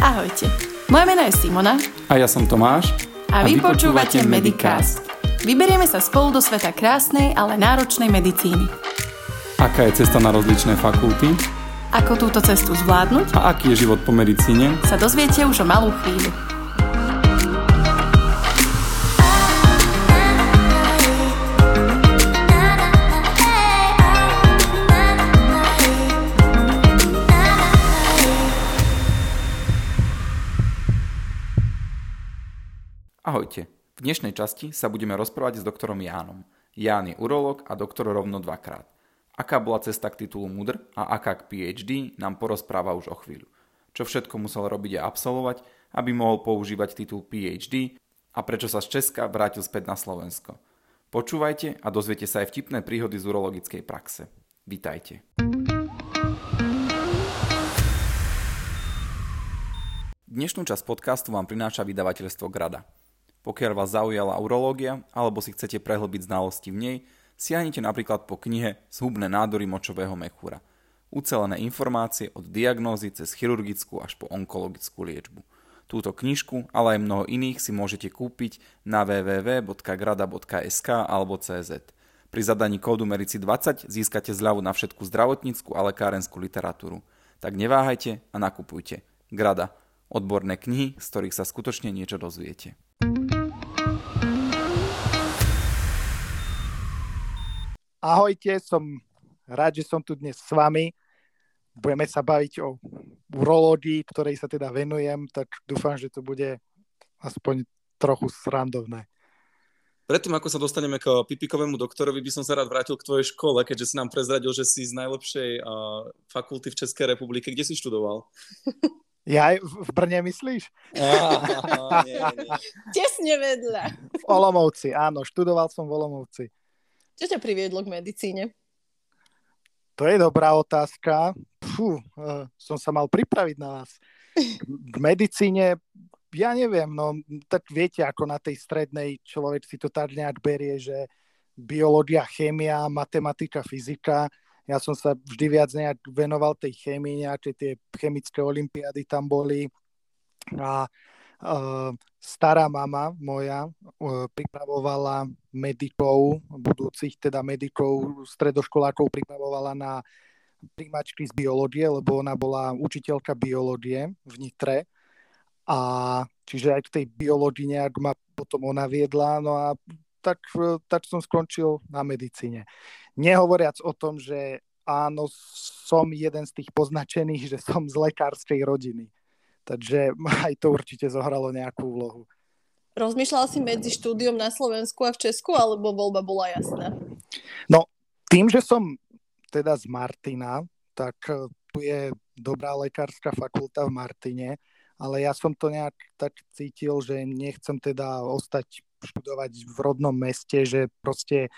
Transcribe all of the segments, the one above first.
Ahojte, moje meno je Simona A ja som Tomáš. a vy počúvate Medicast. Vyberieme sa spolu do sveta krásnej, ale náročnej medicíny. Aká je cesta na rozličné fakulty Ako túto cestu zvládnuť, a aký je život po medicíne, sa dozviete už o malú chvíľu. Ahojte. V dnešnej časti sa budeme rozprávať s doktorom Jánom. Ján je urológ a doktor rovno dvakrát. Aká bola cesta k titulu MUDR a aká k PhD nám porozpráva už o chvíľu. Čo všetko musel robiť a absolvovať, aby mohol používať titul PhD a prečo sa z Česka vrátil späť na Slovensko. Počúvajte a dozviete sa aj vtipné príhody z urologickej praxe. Vítajte. Dnešnú časť podcastu vám prináša vydavateľstvo Grada. Pokiaľ vás zaujala urológia alebo si chcete prehlbiť znalosti v nej, siahnite napríklad po knihe Zhubné nádory močového mechúra. Ucelené informácie od diagnózy cez chirurgickú až po onkologickú liečbu. Túto knižku, ale aj mnoho iných si môžete kúpiť na www.grada.sk alebo CZ. Pri zadaní kódu MERICI20 získate zľavu na všetku zdravotníckú a lekárenskú literatúru. Tak neváhajte a nakupujte. Grada. Odborné knihy, z ktorých sa skutočne niečo dozviete. Ahojte, som rád, že som tu dnes s vami. Budeme sa baviť o urológii, ktorej sa teda venujem, tak dúfam, že to bude aspoň trochu srandovné. Predtým, ako sa dostaneme k pipikovému doktorovi, by som sa rád vrátil k tvojej škole, keďže si nám prezradil, že si z najlepšej uh, fakulty v Českej republike. Kde si študoval? Ja aj v Brne myslíš? Nie, nie. Tesne vedľa. V Olomouci, áno, študoval som v Olomouci. Čo ťa priviedlo k medicíne? To je dobrá otázka. Fú, eh, som sa mal pripraviť na vás. K medicíne, ja neviem, no tak viete, ako na tej strednej človek si to tak nejak berie, že biológia, chémia, matematika, fyzika. Ja som sa vždy viac nejak venoval tej chémii, nejaké tie chemické olimpiády tam boli. A uh, stará mama moja uh, pripravovala medikov, budúcich teda medikov, stredoškolákov pripravovala na príjmačky z biológie, lebo ona bola učiteľka biológie v Nitre. A čiže aj k tej biológii nejak ma potom ona viedla, no a tak, eh, tak som skončil na medicíne. Nehovoriac o tom, že áno, som jeden z tých poznačených, že som z lekárskej rodiny. Takže aj to určite zohralo nejakú úlohu. Rozmýšľal si medzi štúdiom na Slovensku a v Česku, alebo voľba bola jasná? No, tým, že som teda z Martina, tak eh, tu je dobrá lekárska fakulta v Martine, ale ja som to nejak tak cítil, že nechcem teda ostať študovať v rodnom meste, že proste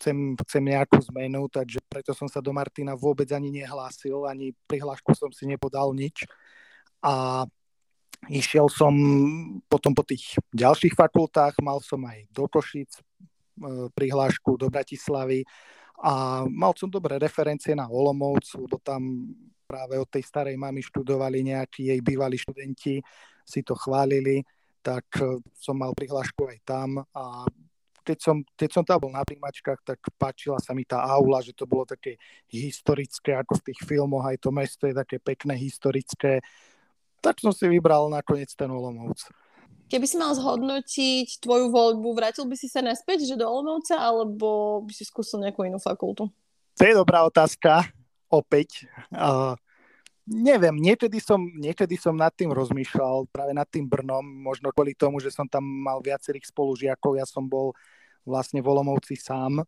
chcem, chcem nejakú zmenu, takže preto som sa do Martina vôbec ani nehlásil, ani prihlášku som si nepodal nič. A išiel som potom po tých ďalších fakultách, mal som aj do Košic e, prihlášku, do Bratislavy a mal som dobré referencie na Olomouc, lebo tam práve od tej starej mamy študovali nejakí jej bývalí študenti, si to chválili, tak e, som mal prihlášku aj tam a keď som, keď som tam bol na príjmačkách, tak páčila sa mi tá aula, že to bolo také historické, ako v tých filmoch, aj to mesto je také pekné, historické. Tak som si vybral nakoniec ten Olomouc. Keby si mal zhodnotiť tvoju voľbu, vrátil by si sa naspäť, že do Olomouca, alebo by si skúsil nejakú inú fakultu? To je dobrá otázka, opäť. Uh, neviem, niekedy som, niekedy som nad tým rozmýšľal, práve nad tým Brnom, možno kvôli tomu, že som tam mal viacerých spolužiakov, ja som bol vlastne v Olomouci sám,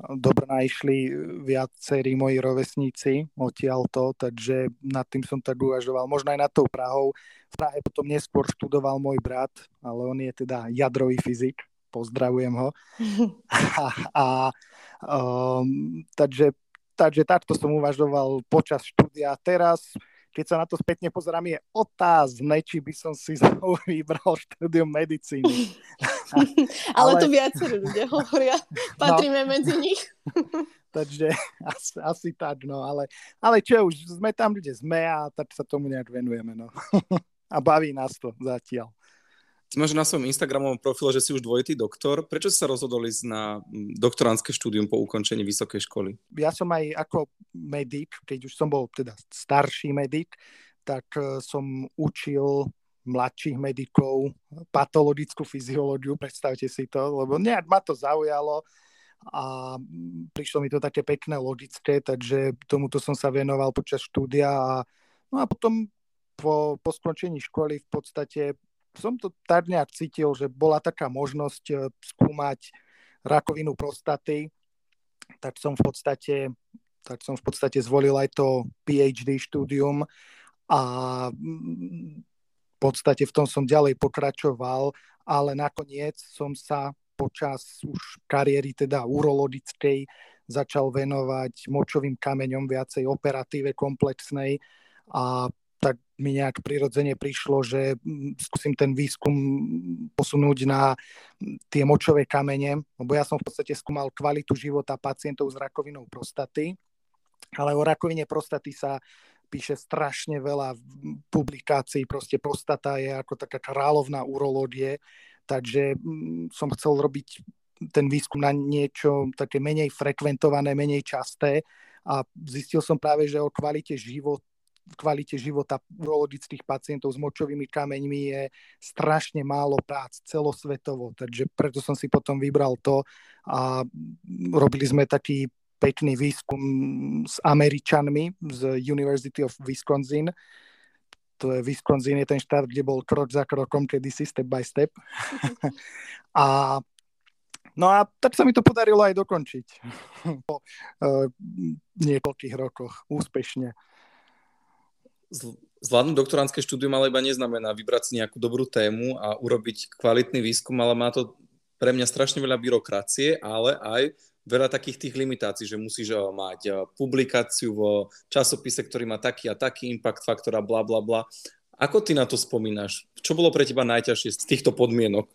do Brna išli viacerí moji rovesníci odtiaľto, takže nad tým som tak uvažoval. Možno aj nad tou Prahou. V Prahe potom neskôr študoval môj brat, ale on je teda jadrový fyzik, pozdravujem ho. a, a um, takže, takže takto som uvažoval počas štúdia. Teraz, keď sa na to spätne pozerám, je otázne, či by som si znovu vybral štúdium medicíny. Ale, Ale- to viacerí ľudia hovoria. Patríme medzi nich. Takže asi, asi tak, no, ale, ale čo už, sme tam, kde sme a tak sa tomu nejak venujeme, no. a baví nás to zatiaľ. Ty máš na svojom Instagramovom profile, že si už dvojitý doktor. Prečo si sa rozhodol ísť na doktorantské štúdium po ukončení vysokej školy? Ja som aj ako medic, keď už som bol teda starší medic, tak e, som učil mladších medikov patologickú fyziológiu, predstavte si to, lebo nejak ma to zaujalo a prišlo mi to také pekné, logické, takže tomuto som sa venoval počas štúdia a, no a potom po, po skončení školy v podstate som to tak nejak cítil, že bola taká možnosť eh, skúmať rakovinu prostaty, tak som v podstate, tak som v podstate zvolil aj to PhD štúdium a mm, v podstate v tom som ďalej pokračoval, ale nakoniec som sa počas už kariéry teda urologickej začal venovať močovým kameňom viacej operatíve komplexnej a tak mi nejak prirodzene prišlo, že mm, skúsim ten výskum posunúť na tie močové kamene, lebo ja som v podstate skúmal kvalitu života pacientov s rakovinou prostaty, ale o rakovine prostaty sa píše strašne veľa publikácií, proste prostata je ako taká kráľovná urológie, takže mm, som chcel robiť ten výskum na niečo také menej frekventované, menej časté a zistil som práve, že o kvalite života kvalite života urologických pacientov s močovými kameňmi je strašne málo prác celosvetovo, takže preto som si potom vybral to a robili sme taký pekný výskum s Američanmi z University of Wisconsin. To je Wisconsin je ten štát, kde bol krok za krokom, kedysi step by step. a No a tak sa mi to podarilo aj dokončiť po uh, niekoľkých rokoch úspešne zvládnuť doktorantské štúdium ale iba neznamená vybrať si nejakú dobrú tému a urobiť kvalitný výskum, ale má to pre mňa strašne veľa byrokracie, ale aj veľa takých tých limitácií, že musíš eh, mať eh, publikáciu vo časopise, ktorý má taký a taký impact faktor a bla bla bla. Ako ty na to spomínaš? Čo bolo pre teba najťažšie z týchto podmienok?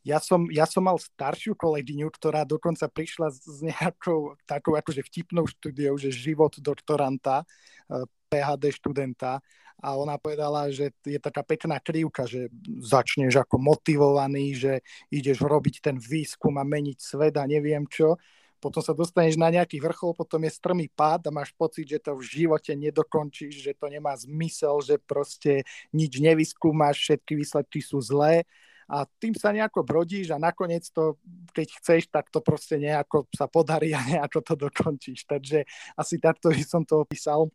Ja som, ja som mal staršiu kolegyňu, ktorá dokonca prišla s nejakou takou akože vtipnou štúdiou, že život doktoranta eh, PHD študenta a ona povedala, že je taká pekná krivka, že začneš ako motivovaný, že ideš robiť ten výskum a meniť svet a neviem čo. Potom sa dostaneš na nejaký vrchol, potom je strmý pád a máš pocit, že to v živote nedokončíš, že to nemá zmysel, že proste nič nevyskúmaš, všetky výsledky sú zlé a tým sa nejako brodíš a nakoniec to, keď chceš, tak to proste nejako sa podarí a nejako to dokončíš. Takže asi takto by som to opísal.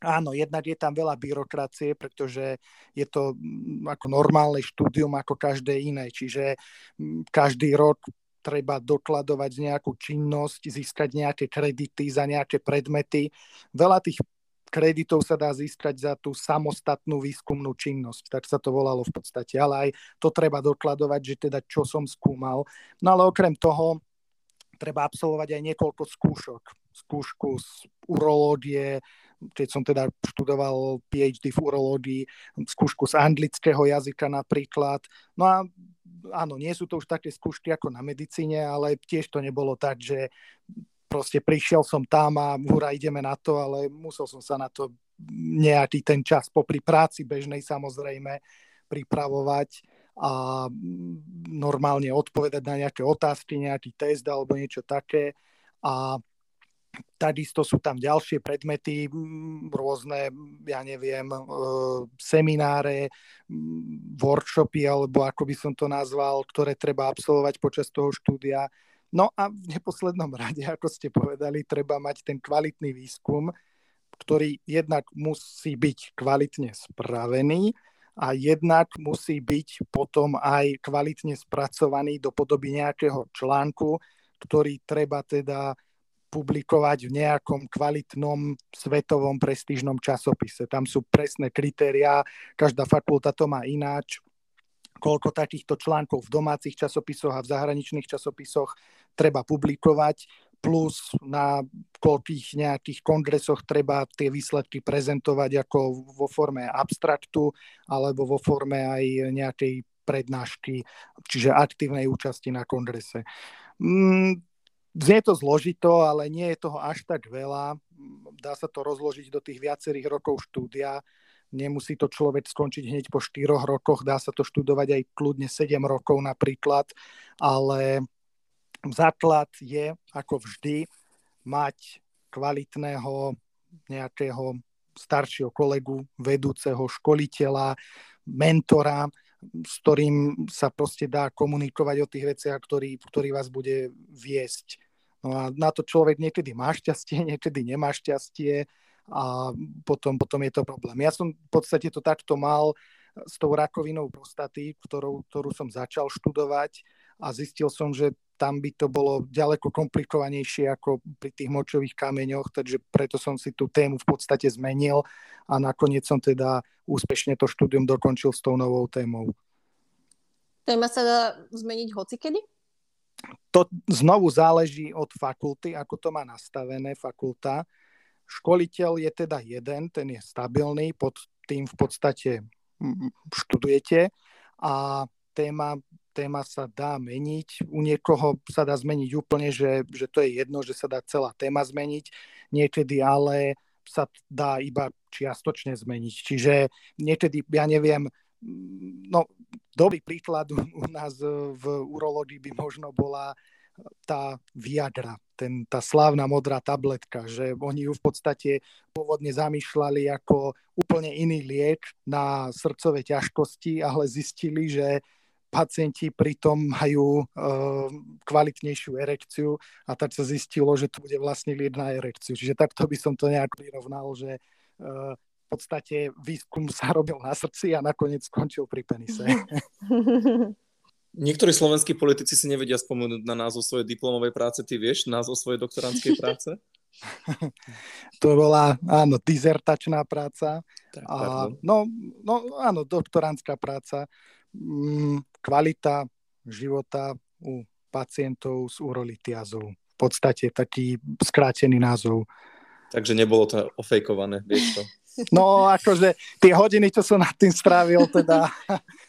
Áno, jednak je tam veľa byrokracie, pretože je to mm, ako normálne štúdium ako každé iné, čiže mm, každý rok treba dokladovať nejakú činnosť, získať nejaké kredity za nejaké predmety. Veľa tých kreditov sa dá získať za tú samostatnú výskumnú činnosť, tak sa to volalo v podstate, ale aj to treba dokladovať, že teda čo som skúmal. No ale okrem toho treba absolvovať aj niekoľko skúšok. Skúšku z urológie, keď som teda študoval PhD v urológii, skúšku z anglického jazyka napríklad. No a áno, nie sú to už také skúšky ako na medicíne, ale tiež to nebolo tak, že proste prišiel som tam a hurá, ideme na to, ale musel som sa na to nejaký ten čas popri práci bežnej samozrejme pripravovať a normálne odpovedať na nejaké otázky, nejaký test alebo niečo také. A Takisto sú tam ďalšie predmety, rôzne, ja neviem, e, semináre, workshopy, alebo ako by som to nazval, ktoré treba absolvovať počas toho štúdia. No a v neposlednom rade, ako ste povedali, treba mať ten kvalitný výskum, ktorý jednak musí byť kvalitne spravený a jednak musí byť potom aj kvalitne spracovaný do podoby nejakého článku, ktorý treba teda publikovať v nejakom kvalitnom svetovom prestížnom časopise. Tam sú presné kritériá, každá fakulta to má ináč, koľko takýchto článkov v domácich časopisoch a v zahraničných časopisoch treba publikovať, plus na koľkých nejakých kongresoch treba tie výsledky prezentovať ako vo forme abstraktu alebo vo forme aj nejakej prednášky, čiže aktívnej účasti na kongrese. Mm, Znie to zložito, ale nie je toho až tak veľa. Dá sa to rozložiť do tých viacerých rokov štúdia. Nemusí to človek skončiť hneď po 4 rokoch, dá sa to študovať aj kľudne 7 rokov napríklad, ale základ je, ako vždy, mať kvalitného nejakého staršieho kolegu, vedúceho, školiteľa, mentora, s ktorým sa proste dá komunikovať o tých veciach, ktorý, ktorý vás bude viesť. No a na to človek niekedy má šťastie, niekedy nemá šťastie a potom, potom je to problém. Ja som v podstate to takto mal s tou rakovinou prostaty, ktorou, ktorú som začal študovať a zistil som, že tam by to bolo ďaleko komplikovanejšie ako pri tých močových kameňoch, takže preto som si tú tému v podstate zmenil a nakoniec som teda úspešne to štúdium dokončil s tou novou témou. Téma sa dá zmeniť hocikedy? To znovu záleží od fakulty, ako to má nastavené fakulta. Školiteľ je teda jeden, ten je stabilný, pod tým v podstate študujete a téma téma sa dá meniť. U niekoho sa dá zmeniť úplne, že, že to je jedno, že sa dá celá téma zmeniť. Niekedy ale sa dá iba čiastočne zmeniť. Čiže niekedy, ja neviem, no dobrý príklad u nás v urológii by možno bola tá Viagra, ten, tá slávna modrá tabletka, že oni ju v podstate pôvodne zamýšľali ako úplne iný liek na srdcové ťažkosti, ale zistili, že pacienti pritom majú uh, kvalitnejšiu erekciu a tak sa zistilo, že to bude vlastne liek na erekciu. Čiže takto by som to nejak prirovnal, že uh, v podstate výskum sa robil na srdci a nakoniec skončil pri penise. Niektorí slovenskí politici si nevedia spomenúť na názov svojej diplomovej práce. Ty vieš názov svojej doktorantskej práce? to bola, áno, dizertačná práca. Tak, a, no, no, áno, doktorantská práca. Mm, kvalita života u pacientov s urolitiazou. V podstate taký skrátený názov. Takže nebolo to ofejkované, vieš to? No, akože tie hodiny, čo som nad tým strávil, teda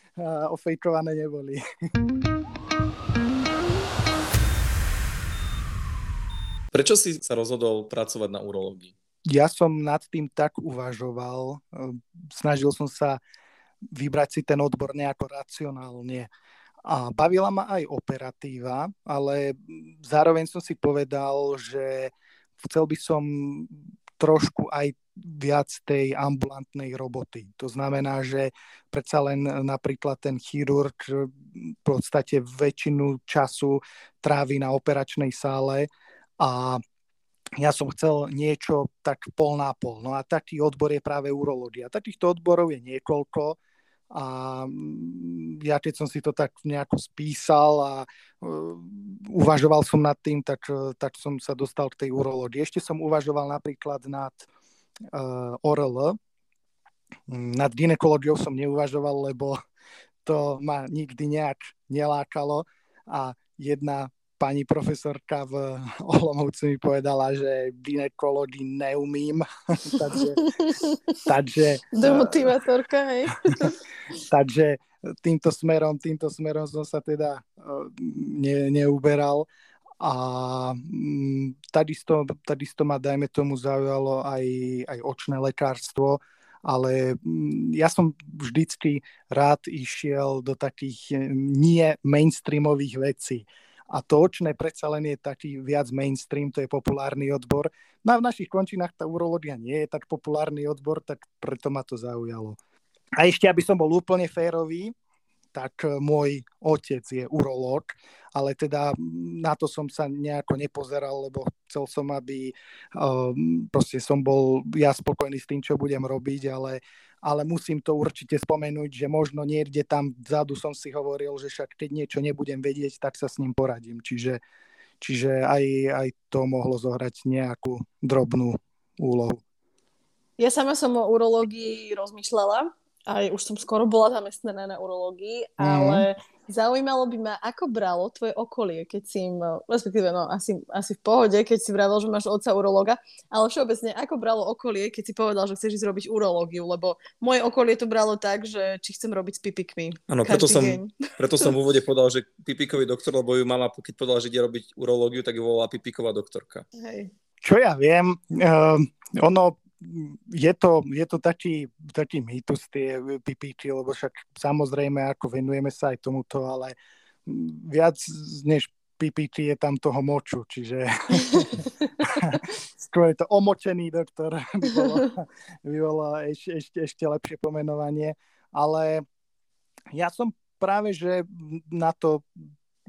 ofejkované neboli. Prečo si sa rozhodol pracovať na urológii? Ja som nad tým tak uvažoval. Snažil som sa vybrať si ten odbor nejako racionálne. A bavila ma aj operatíva, ale zároveň som si povedal, že chcel by som trošku aj viac tej ambulantnej roboty. To znamená, že predsa len napríklad ten chirurg v podstate väčšinu času trávi na operačnej sále a ja som chcel niečo tak pol na pol. No a taký odbor je práve urológia. Takýchto odborov je niekoľko a mm, ja keď som si to tak nejako spísal a uh, uvažoval som nad tým, tak, uh, tak som sa dostal k tej urológii. Ešte som uvažoval napríklad nad uh, ORL, nad ginekológiou som neuvažoval, lebo to ma nikdy nejak nelákalo a jedna pani profesorka v Olomouci mi povedala, že ginekológii neumím. takže, takže, Demotivátorka, hej. takže týmto smerom, týmto smerom som sa teda eh, ne, neuberal. A mm, takisto, takisto ma, dajme tomu, zaujalo aj, aj očné lekárstvo, ale mm, ja som vždycky rád išiel do takých eh, nie mainstreamových vecí a to očné predsa len je taký viac mainstream, to je populárny odbor. No a v našich končinách tá urológia nie je tak populárny odbor, tak preto ma to zaujalo. A ešte, aby som bol úplne férový, tak e, môj otec je urológ, ale teda na to som sa nejako nepozeral, lebo chcel som, aby um, proste som bol ja spokojný s tým, čo budem robiť, ale ale musím to určite spomenúť, že možno niekde tam vzadu som si hovoril, že však keď niečo nebudem vedieť, tak sa s ním poradím. Čiže, čiže aj, aj to mohlo zohrať nejakú drobnú úlohu. Ja sama som o urológii rozmýšľala, aj už som skoro bola zamestnaná na urológii, mm. ale Zaujímalo by ma, ako bralo tvoje okolie, keď si im, respektíve no, asi, asi v pohode, keď si vravel, že máš otca urologa, ale všeobecne, ako bralo okolie, keď si povedal, že chceš ísť robiť urológiu, lebo moje okolie to bralo tak, že či chcem robiť s pipikmi. Áno, preto som, preto som v úvode povedal, že pipikový doktor, lebo ju mama, keď povedal, že ide robiť urológiu, tak ju volala pipiková doktorka. Hej. Čo ja viem, uh, ono je to, je to taký, taký mýtus tie pipiči, lebo však samozrejme ako venujeme sa aj tomuto, ale viac než pipiči je tam toho moču, čiže skôr je to omočený doktor, by bolo, by bolo ešte, ešte, ešte lepšie pomenovanie, ale ja som práve, že na to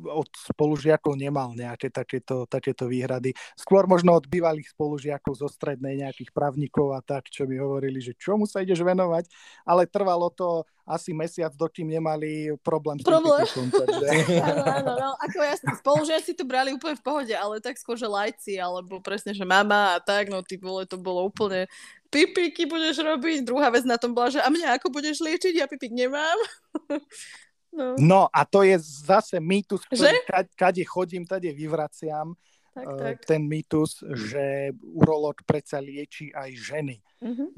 od spolužiakov nemal nejaké takéto, takéto výhrady. Skôr možno od bývalých spolužiakov zo strednej nejakých právnikov a tak, čo mi hovorili, že čomu sa ideš venovať, ale trvalo to asi mesiac, dokým nemali problém s problém. takže... áno, áno, no, ako jasne, spolužiaci to brali úplne v pohode, ale tak skôr, že lajci, alebo presne, že mama a tak, no ty vole, to bolo úplne pipiky budeš robiť. Druhá vec na tom bola, že a mňa ako budeš liečiť, ja pipik nemám. No. no a to je zase mýtus, ktorý ka, kade chodím, tade vyvraciam. Tak, uh, tak. Ten mýtus, že urológ predsa lieči aj ženy. Uh-huh.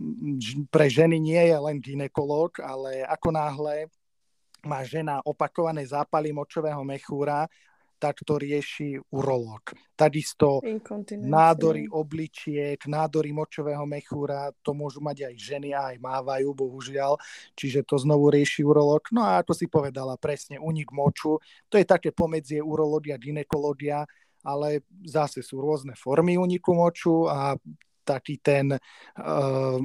Pre ženy nie je len ginekolog, ale ako náhle má žena opakované zápaly močového mechúra, tak to rieši urológ. Takisto nádory obličiek, nádory močového mechúra, to môžu mať aj ženy a aj mávajú, bohužiaľ. Čiže to znovu rieši urológ. No a ako si povedala, presne unik moču, to je také pomedzie urológia, ginekológia, ale zase sú rôzne formy uniku moču a taký ten uh,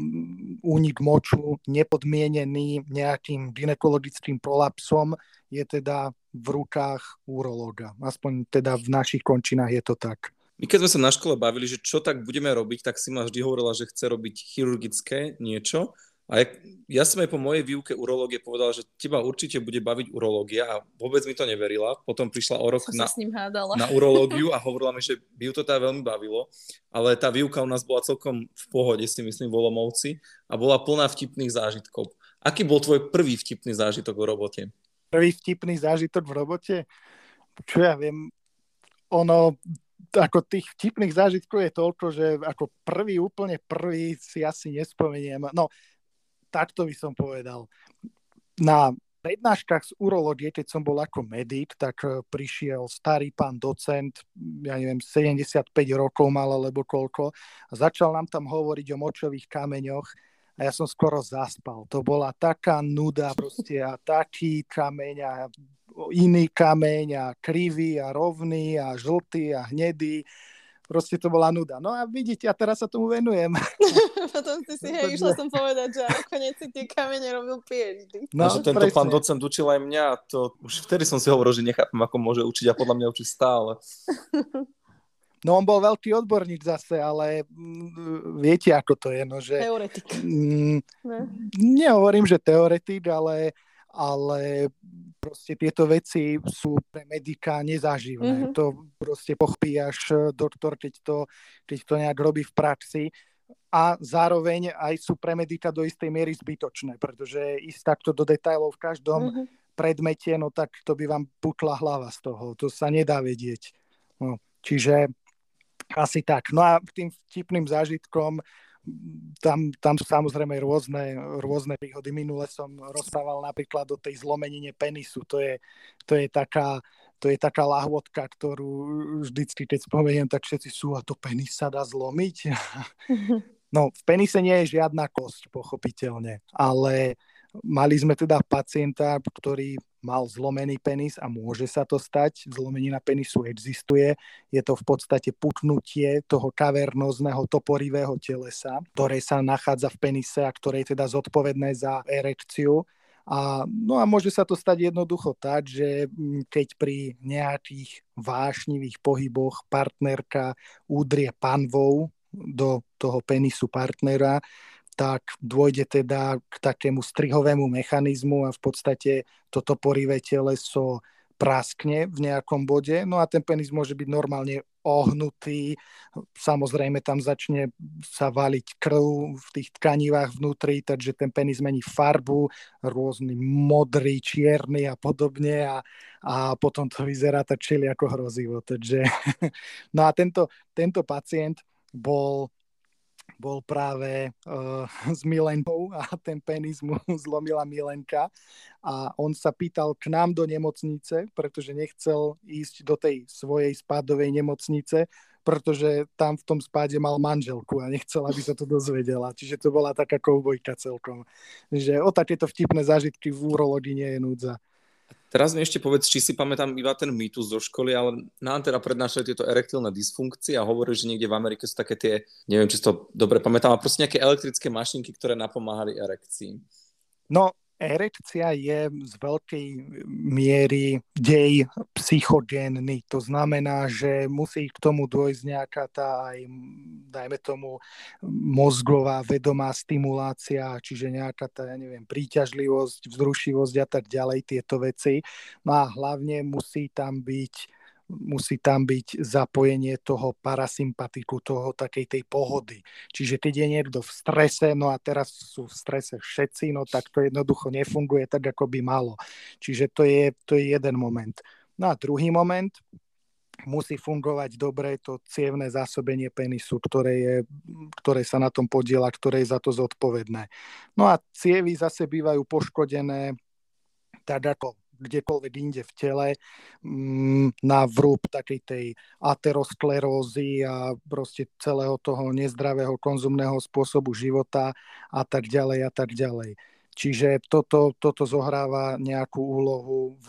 únik moču nepodmienený nejakým ginekologickým prolapsom je teda v rukách urológa. Aspoň teda v našich končinách je to tak. My keď sme sa na škole bavili, že čo tak budeme robiť, tak si ma vždy hovorila, že chce robiť chirurgické niečo. A ja som aj po mojej výuke urológie povedal, že teba určite bude baviť urológia a vôbec mi to neverila. Potom prišla o rok na, na urológiu a hovorila mi, že by ju to teda veľmi bavilo. Ale tá výuka u nás bola celkom v pohode, si myslím, v Olomovci a bola plná vtipných zážitkov. Aký bol tvoj prvý vtipný zážitok v robote? Prvý vtipný zážitok v robote? Čo ja viem, ono, ako tých vtipných zážitkov je toľko, že ako prvý, úplne prvý si asi nespomeniem. No, takto by som povedal. Na prednáškach z urológie, keď som bol ako medic, tak e, prišiel starý pán docent, ja neviem, 75 rokov mal alebo koľko, a začal nám tam hovoriť o močových kameňoch a ja som skoro zaspal. To bola taká nuda proste a taký kameň a iný kameň a krivý a rovný a žltý a hnedý. Proste to bola nuda. No a vidíte, a teraz sa tomu venujem. Potom si si, hej, išla som povedať, že nakoniec si tie kamene robil PhD. No, že tento presne. pán docent učil aj mňa, to už vtedy som si hovoril, že nechápem, ako môže učiť a podľa mňa učí stále. No on bol veľký odborník zase, ale mm, viete, ako to je. No, že, teoretik. Mm, ne. Nehovorím, že teoretik, ale, ale proste tieto veci sú pre medika nezaživné. Mm-hmm. To proste pochpí až doktor, keď to, keď to nejak robí v praxi. A zároveň aj sú pre medika do istej miery zbytočné, pretože ísť takto do detajlov v každom mm-hmm. predmete, no tak to by vám putla hlava z toho. To sa nedá vedieť. No, čiže asi tak. No a tým vtipným zážitkom tam, tam sú samozrejme rôzne, rôzne príhody. Minule som rozprával napríklad o tej zlomenine penisu. To je, to je taká, to je taká lahôdka, ktorú vždycky, keď spomeniem, tak všetci sú, a to penis sa dá zlomiť. No, v penise nie je žiadna kosť, pochopiteľne, ale Mali sme teda pacienta, ktorý mal zlomený penis a môže sa to stať. Zlomenina penisu existuje. Je to v podstate putnutie toho kavernózneho toporivého telesa, ktoré sa nachádza v penise a ktoré je teda zodpovedné za erekciu. A, no a môže sa to stať jednoducho tak, že mm, keď pri nejakých vášnivých pohyboch partnerka údrie panvou do toho penisu partnera, tak dôjde teda k takému strihovému mechanizmu a v podstate toto porivé teleso praskne v nejakom bode, no a ten penis môže byť normálne ohnutý, samozrejme tam začne sa valiť krv v tých tkanivách vnútri, takže ten penis mení farbu, rôzny modrý, čierny a podobne a, a potom to vyzerá tak čili ako hrozivo. Takže, no a tento, tento pacient bol bol práve uh, s Milenkou a ten penis mu zlomila Milenka a on sa pýtal k nám do nemocnice, pretože nechcel ísť do tej svojej spádovej nemocnice, pretože tam v tom spáde mal manželku a nechcela, aby sa to dozvedela. Čiže to bola taká koubojka celkom. Že o takéto vtipné zážitky v urológii nie je núdza. Teraz mi ešte povedz, či si pamätám iba ten mýtus zo školy, ale nám teda prednášali tieto erektilné dysfunkcie a hovorí, že niekde v Amerike sú také tie, neviem, či si to dobre pamätám, ale proste nejaké elektrické mašinky, ktoré napomáhali erekcii. No, erekcia je z veľkej miery dej psychogénny. To znamená, že musí k tomu dôjsť nejaká tá aj, dajme tomu, mozgová vedomá stimulácia, čiže nejaká tá, ja neviem, príťažlivosť, vzrušivosť a tak ďalej, tieto veci. No a hlavne musí tam byť musí tam byť zapojenie toho parasympatiku, toho takej tej pohody. Čiže keď je niekto v strese, no a teraz sú v strese všetci, no tak to jednoducho nefunguje tak, ako by malo. Čiže to je, to je jeden moment. No a druhý moment, musí fungovať dobre to cievné zásobenie penisu, ktoré, je, ktoré sa na tom podiela, ktoré je za to zodpovedné. No a cievy zase bývajú poškodené tak ako kdekoľvek inde v tele mm, na vrúb takej tej aterosklerózy a proste celého toho nezdravého konzumného spôsobu života a tak ďalej a tak ďalej. Čiže toto, toto zohráva nejakú úlohu v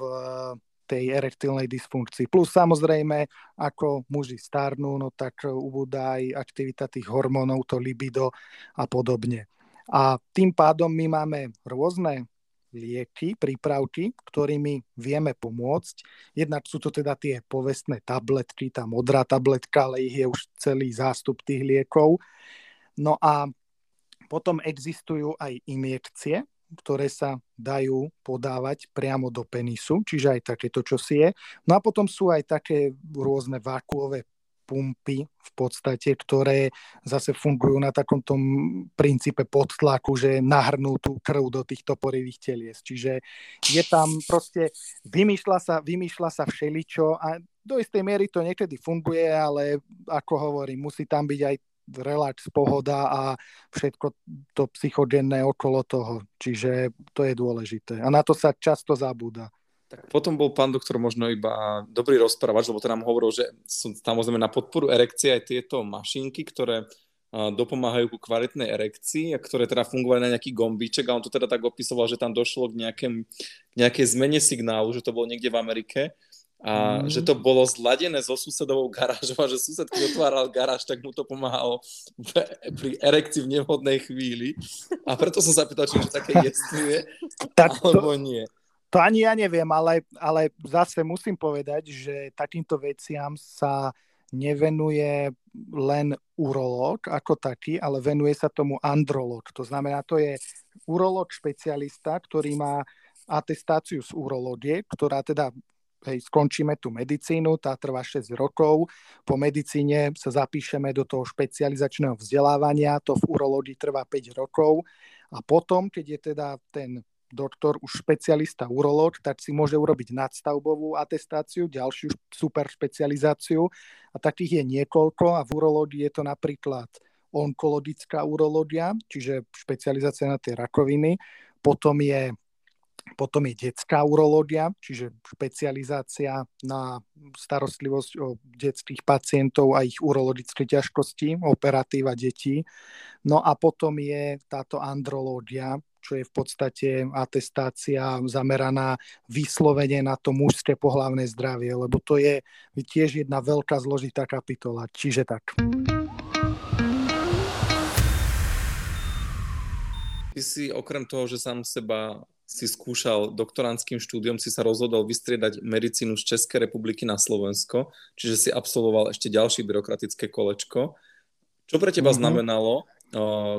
tej erektilnej dysfunkcii. Plus samozrejme, ako muži starnú, no tak ubúda aj aktivita tých hormónov, to libido a podobne. A tým pádom my máme rôzne lieky, prípravky, ktorými vieme pomôcť. Jednak sú to teda tie povestné tabletky, tá modrá tabletka, ale ich je už celý zástup tých liekov. No a potom existujú aj injekcie, ktoré sa dajú podávať priamo do penisu, čiže aj takéto čosi je. No a potom sú aj také rôzne vákuové pumpy v podstate, ktoré zase fungujú na takom tom princípe podtlaku, že nahrnú tú krv do týchto porivých telies. Čiže je tam proste, vymýšľa sa, vymýšľa sa všeličo a do istej miery to niekedy funguje, ale ako hovorím, musí tam byť aj relax, pohoda a všetko to psychogenné okolo toho. Čiže to je dôležité. A na to sa často zabúda. Tak potom bol pán doktor možno iba dobrý rozprávač, lebo to nám hovoril, že sú samozrejme na podporu erekcie aj tieto mašinky, ktoré dopomáhajú ku kvalitnej erekcii a ktoré teda fungovali na nejaký gombíček a on to teda tak opisoval, že tam došlo k, nejakém, nejakej zmene signálu, že to bolo niekde v Amerike a mm. že to bolo zladené so susedovou garážou a že sused, keď otváral garáž, tak mu to pomáhalo pri erekcii v nevhodnej chvíli. A preto som sa pýtal, či už také jestvuje, alebo nie. To ani ja neviem, ale, ale zase musím povedať, že takýmto veciam sa nevenuje len urológ ako taký, ale venuje sa tomu andrológ. To znamená, to je urológ špecialista, ktorý má atestáciu z urológie, ktorá teda hej, skončíme tú medicínu, tá trvá 6 rokov, po medicíne sa zapíšeme do toho špecializačného vzdelávania, to v urológii trvá 5 rokov a potom, keď je teda ten doktor, už špecialista urológ, tak si môže urobiť nadstavbovú atestáciu, ďalšiu super špecializáciu a takých je niekoľko a v urológii je to napríklad onkologická urológia, čiže špecializácia na tie rakoviny, potom je potom je detská urológia, čiže špecializácia na starostlivosť o detských pacientov a ich urologické ťažkosti, operatíva detí. No a potom je táto andrológia, čo je v podstate atestácia zameraná vyslovene na to mužské pohlavné zdravie, lebo to je tiež jedna veľká zložitá kapitola. Čiže tak. Ty si okrem toho, že sám seba si skúšal doktorantským štúdiom, si sa rozhodol vystriedať medicínu z Českej republiky na Slovensko, čiže si absolvoval ešte ďalšie byrokratické kolečko. Čo pre teba mm-hmm. znamenalo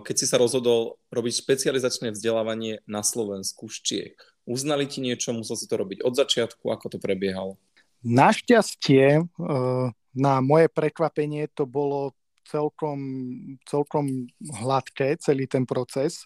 keď si sa rozhodol robiť špecializačné vzdelávanie na Slovensku z Čiek. Uznali ti niečo, musel si to robiť od začiatku, ako to prebiehalo? Našťastie, na moje prekvapenie, to bolo celkom, celkom hladké, celý ten proces.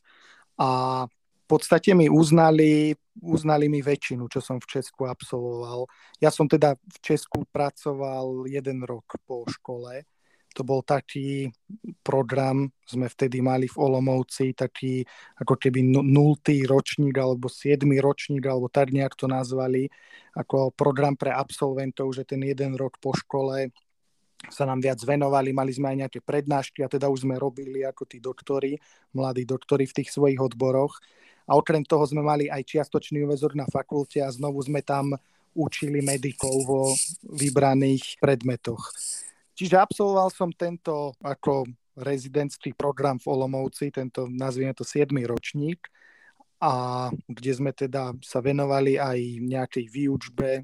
A v podstate mi uznali, uznali mi väčšinu, čo som v Česku absolvoval. Ja som teda v Česku pracoval jeden rok po škole to bol taký program, sme vtedy mali v Olomovci, taký ako keby nultý ročník alebo siedmy ročník, alebo tak nejak to nazvali, ako program pre absolventov, že ten jeden rok po škole sa nám viac venovali, mali sme aj nejaké prednášky a teda už sme robili ako tí doktori, mladí doktori v tých svojich odboroch. A okrem toho sme mali aj čiastočný uväzok na fakulte a znovu sme tam učili medikov vo vybraných predmetoch. Čiže absolvoval som tento ako rezidentský program v Olomouci, tento nazvime to 7. ročník a kde sme teda sa venovali aj nejakej výučbe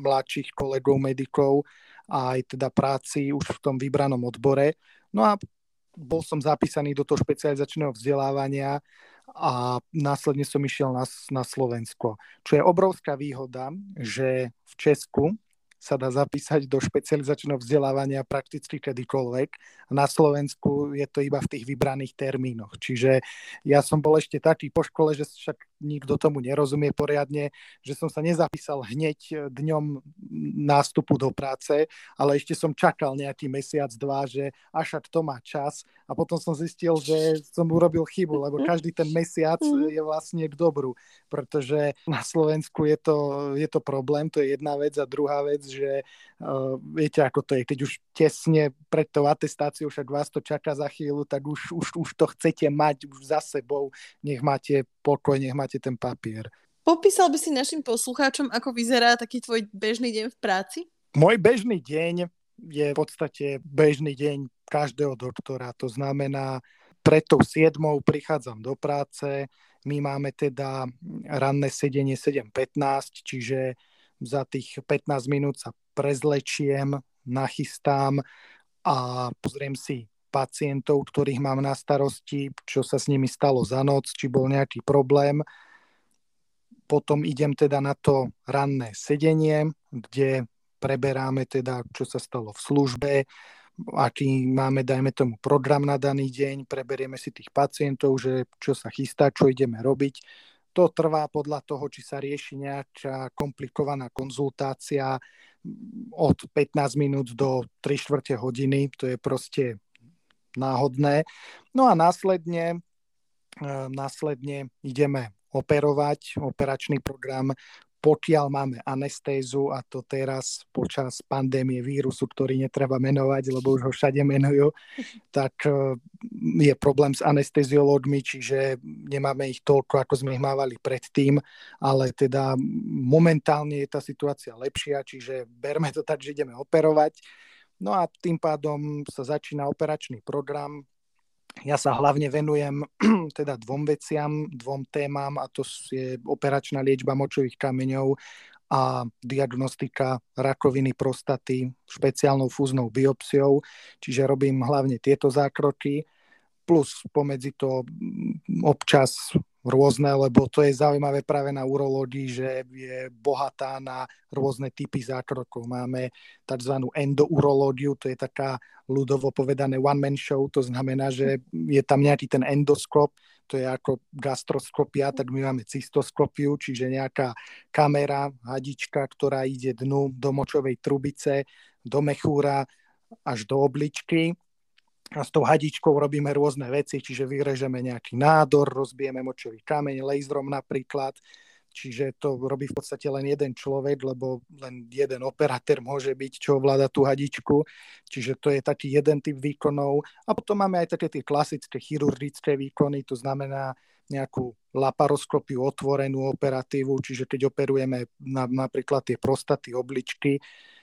mladších kolegov medikov a aj teda práci už v tom vybranom odbore. No a bol som zapísaný do toho špecializačného vzdelávania a následne som išiel na, na Slovensko. Čo je obrovská výhoda, že v Česku sa dá zapísať do špecializačného vzdelávania prakticky kedykoľvek. Na Slovensku je to iba v tých vybraných termínoch. Čiže ja som bol ešte taký po škole, že však nikto tomu nerozumie poriadne, že som sa nezapísal hneď dňom nástupu do práce, ale ešte som čakal nejaký mesiac, dva, že až ak to má čas. A potom som zistil, že som urobil chybu, lebo každý ten mesiac mhm. je vlastne k dobru, pretože na Slovensku je to, je to problém, to je jedna vec. A druhá vec, že uh, viete, ako to je, keď už tesne pred tou atestáciou, však vás to čaká za chvíľu, tak už, už, už to chcete mať už za sebou, nech máte pokoj, nech máte ten papier. Popísal by si našim poslucháčom, ako vyzerá taký tvoj bežný deň v práci? Môj bežný deň je v podstate bežný deň každého doktora. To znamená, pred tou 7 prichádzam do práce, my máme teda ranné sedenie 7.15, čiže za tých 15 minút sa prezlečiem, nachystám a pozriem si pacientov, ktorých mám na starosti, čo sa s nimi stalo za noc, či bol nejaký problém. Potom idem teda na to ranné sedenie, kde preberáme teda, čo sa stalo v službe, aký máme, dajme tomu, program na daný deň, preberieme si tých pacientov, že čo sa chystá, čo ideme robiť to trvá podľa toho, či sa rieši nejaká komplikovaná konzultácia od 15 minút do 3 čtvrte hodiny. To je proste náhodné. No a následne, e, následne ideme operovať. Operačný program pokiaľ máme anestézu a to teraz počas pandémie vírusu, ktorý netreba menovať, lebo už ho všade menujú, tak e, je problém s anesteziológmi, čiže nemáme ich toľko, ako sme ich mávali predtým, ale teda momentálne je tá situácia lepšia, čiže berme to tak, že ideme operovať. No a tým pádom sa začína operačný program, ja sa hlavne venujem teda dvom veciam, dvom témam a to je operačná liečba močových kameňov a diagnostika rakoviny prostaty špeciálnou fúznou biopsiou, čiže robím hlavne tieto zákroky, plus pomedzi to občas rôzne, lebo to je zaujímavé práve na urológii, že je bohatá na rôzne typy zákrokov. Máme tzv. endourológiu, to je taká ľudovo povedané one-man show, to znamená, že je tam nejaký ten endoskop, to je ako gastroskopia, tak my máme cystoskopiu, čiže nejaká kamera, hadička, ktorá ide dnu do močovej trubice, do mechúra až do obličky a s tou hadičkou robíme rôzne veci, čiže vyrežeme nejaký nádor, rozbijeme močový kameň laserom napríklad, čiže to robí v podstate len jeden človek, lebo len jeden operátor môže byť, čo ovláda tú hadičku, čiže to je taký jeden typ výkonov. A potom máme aj také tie klasické chirurgické výkony, to znamená nejakú laparoskopiu, otvorenú operatívu, čiže keď operujeme na, napríklad tie prostaty, obličky,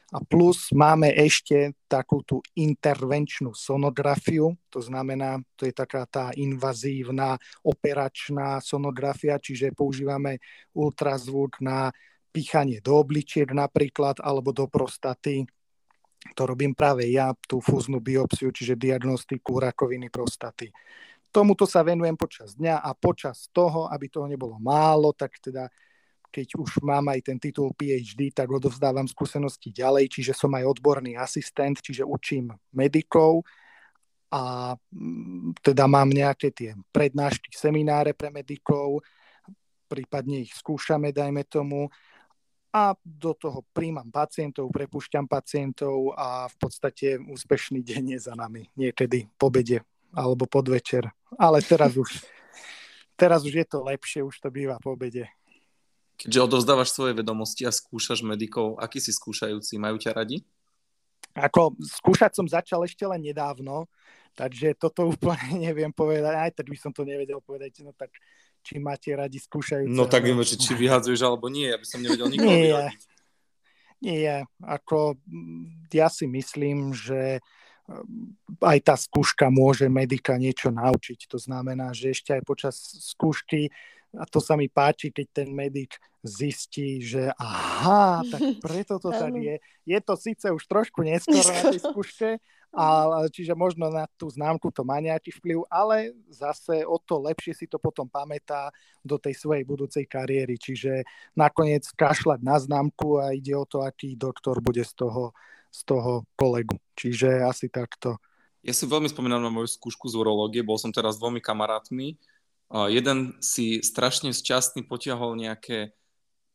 a plus máme ešte takú tú intervenčnú sonografiu, to znamená, to je taká tá invazívna operačná sonografia, čiže používame ultrazvuk na píchanie do obličiek napríklad, alebo do prostaty. To robím práve ja, tú fúznu biopsiu, čiže diagnostiku rakoviny prostaty. Tomuto sa venujem počas dňa a počas toho, aby toho nebolo málo, tak teda keď už mám aj ten titul PhD, tak odovzdávam skúsenosti ďalej, čiže som aj odborný asistent, čiže učím medikov a mm, teda mám nejaké tie prednášky, semináre pre medikov, prípadne ich skúšame, dajme tomu, a do toho príjmam pacientov, prepúšťam pacientov a v podstate úspešný deň je za nami. Niekedy po bede alebo podvečer. Ale teraz už, teraz už je to lepšie, už to býva po obede. Keďže odovzdávaš svoje vedomosti a skúšaš medikov, akí si skúšajúci? Majú ťa radi? Ako skúšať som začal ešte len nedávno, takže toto úplne neviem povedať, aj tak by som to nevedel povedať, no tak či máte radi skúšajúce. No tak viem, či, či vyhadzuješ alebo nie, aby som nevedel nikoho Nie, vyhodiť. nie, ako ja si myslím, že mm, aj tá skúška môže medika niečo naučiť. To znamená, že ešte aj počas skúšky a to sa mi páči, keď ten medic zistí, že aha, tak preto to tak je. Je to síce už trošku neskoro na tej skúške, ale, čiže možno na tú známku to má nejaký vplyv, ale zase o to lepšie si to potom pamätá do tej svojej budúcej kariéry. Čiže nakoniec kašľať na známku a ide o to, aký doktor bude z toho, z toho kolegu. Čiže asi takto. Ja si veľmi spomínam na moju skúšku z urológie, bol som teraz s dvomi kamarátmi. Jeden si strašne šťastný potiahol nejaké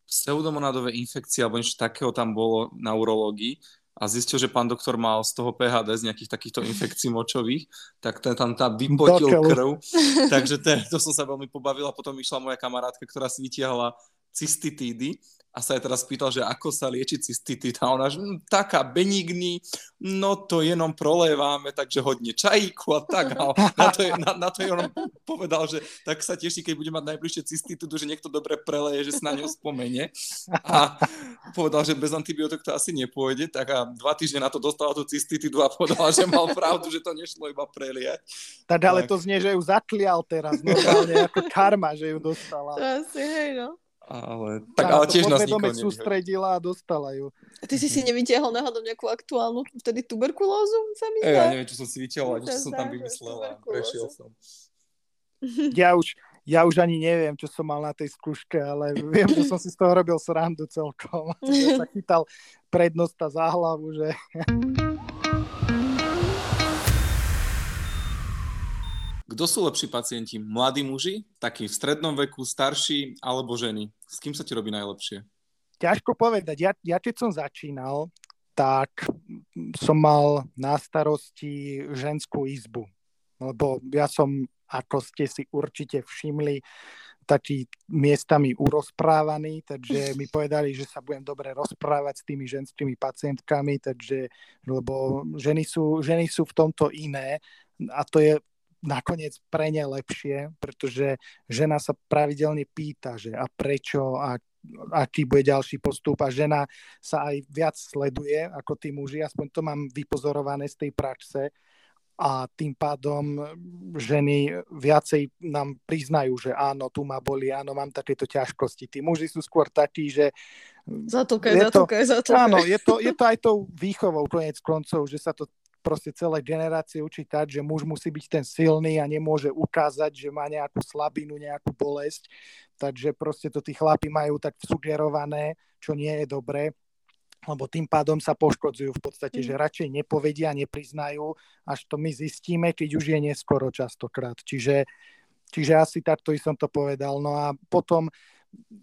pseudomonádové infekcie alebo niečo takého tam bolo na urológii a zistil, že pán doktor mal z toho PHD z nejakých takýchto infekcií močových, tak ten tam, tam vypotil krv. Takže to, to som sa veľmi pobavil a potom išla moja kamarátka, ktorá si vytiahla cystitídy a sa jej teraz pýtal, že ako sa lieči cystitid a ona, že "Hm, taká benigný, no to jenom proléváme, takže hodne čajíku a tak. A na to, je, na, na to je on povedal, že tak sa teší, keď bude mať najbližšie cystitidu, že niekto dobre preleje, že sa na ňu spomene. A povedal, že bez antibiotik to asi nepôjde, tak a dva týždne na to dostala tú cystitidu a povedala, že mal pravdu, že to nešlo iba preliať. Tak ale Tak. to znie, že ju zatlial teraz normálne ako karma, že ju dostala. To asi, hej, no. Ale, tak Áno, ale tiež nás nevyhodí. sústredila a dostala ju. A ty si si nevytiahol náhodou nejakú aktuálnu vtedy tuberkulózu, sa mi Ej, ja neviem, čo som si vyťahol, To čo som tam tuberkulózu. Prešiel som. Ja už, ja už ani neviem, čo som mal na tej skúške, ale viem, že som si z toho robil srandu celkom. Že sa chytal prednosta za hlavu, že Kto sú lepší pacienti? Mladí muži, takí v strednom veku, starší alebo ženy? S kým sa ti robí najlepšie? ťažko povedať. Ja, ja keď som začínal, tak som mal na starosti ženskú izbu. Lebo ja som, ako ste si určite všimli, taký miestami urozprávaný, takže mi povedali, že sa budem dobre rozprávať s tými ženskými pacientkami, takže, lebo ženy sú, ženy sú v tomto iné a to je nakoniec pre ne lepšie, pretože žena sa pravidelne pýta, že a prečo a aký bude ďalší postup a žena sa aj viac sleduje ako tí muži, aspoň to mám vypozorované z tej praxe a tým pádom ženy viacej nám priznajú, že áno, tu ma boli, áno, mám takéto ťažkosti. Tí muži sú skôr takí, že to- zatúkaj, zatúkaj. áno, je to, je to aj tou výchovou konec koncov, že sa to proste celé generácie učí tak, že muž musí byť ten silný a nemôže ukázať, že má nejakú slabinu, nejakú bolesť. Takže proste to tí chlapi majú tak sugerované, čo nie je dobré lebo tým pádom sa poškodzujú v podstate, Mm. že radšej nepovedia, nepriznajú, až to my zistíme, keď už je neskoro častokrát. Čiže, čiže asi takto som to povedal. No a potom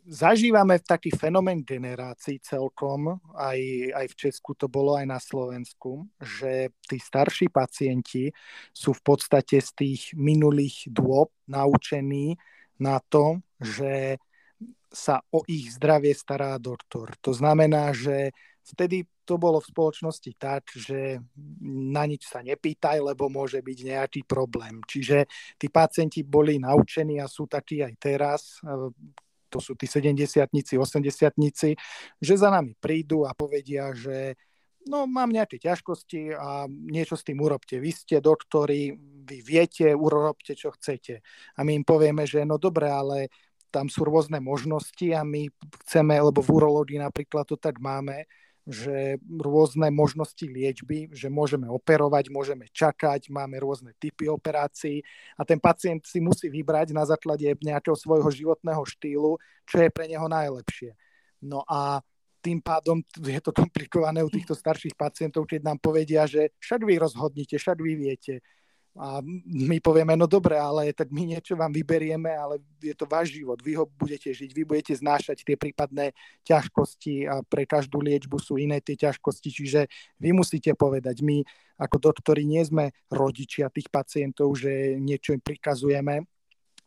zažívame taký fenomén generácií celkom, aj, aj v Česku to bolo, aj na Slovensku, že tí starší pacienti sú v podstate z tých minulých dôb naučení na to, že sa o ich zdravie stará doktor. To znamená, že vtedy to bolo v spoločnosti tak, že na nič sa nepýtaj, lebo môže byť nejaký problém. Čiže tí pacienti boli naučení a sú takí aj teraz, to sú tí 70-tnici, 80-tnici, že za nami prídu a povedia, že no mám nejaké ťažkosti a niečo s tým urobte. Vy ste doktori, vy viete, urobte, čo chcete. A my im povieme, že no dobre, ale tam sú rôzne možnosti a my chceme, lebo v urológii napríklad to tak máme, že rôzne možnosti liečby, že môžeme operovať, môžeme čakať, máme rôzne typy operácií a ten pacient si musí vybrať na základe nejakého svojho životného štýlu, čo je pre neho najlepšie. No a tým pádom je to komplikované u týchto starších pacientov, keď nám povedia, že však vy rozhodnite, však vy viete. A my povieme, no dobre, ale tak my niečo vám vyberieme, ale je to váš život, vy ho budete žiť, vy budete znášať tie prípadné ťažkosti a pre každú liečbu sú iné tie ťažkosti, čiže vy musíte povedať, my ako doktori nie sme rodičia tých pacientov, že niečo im prikazujeme,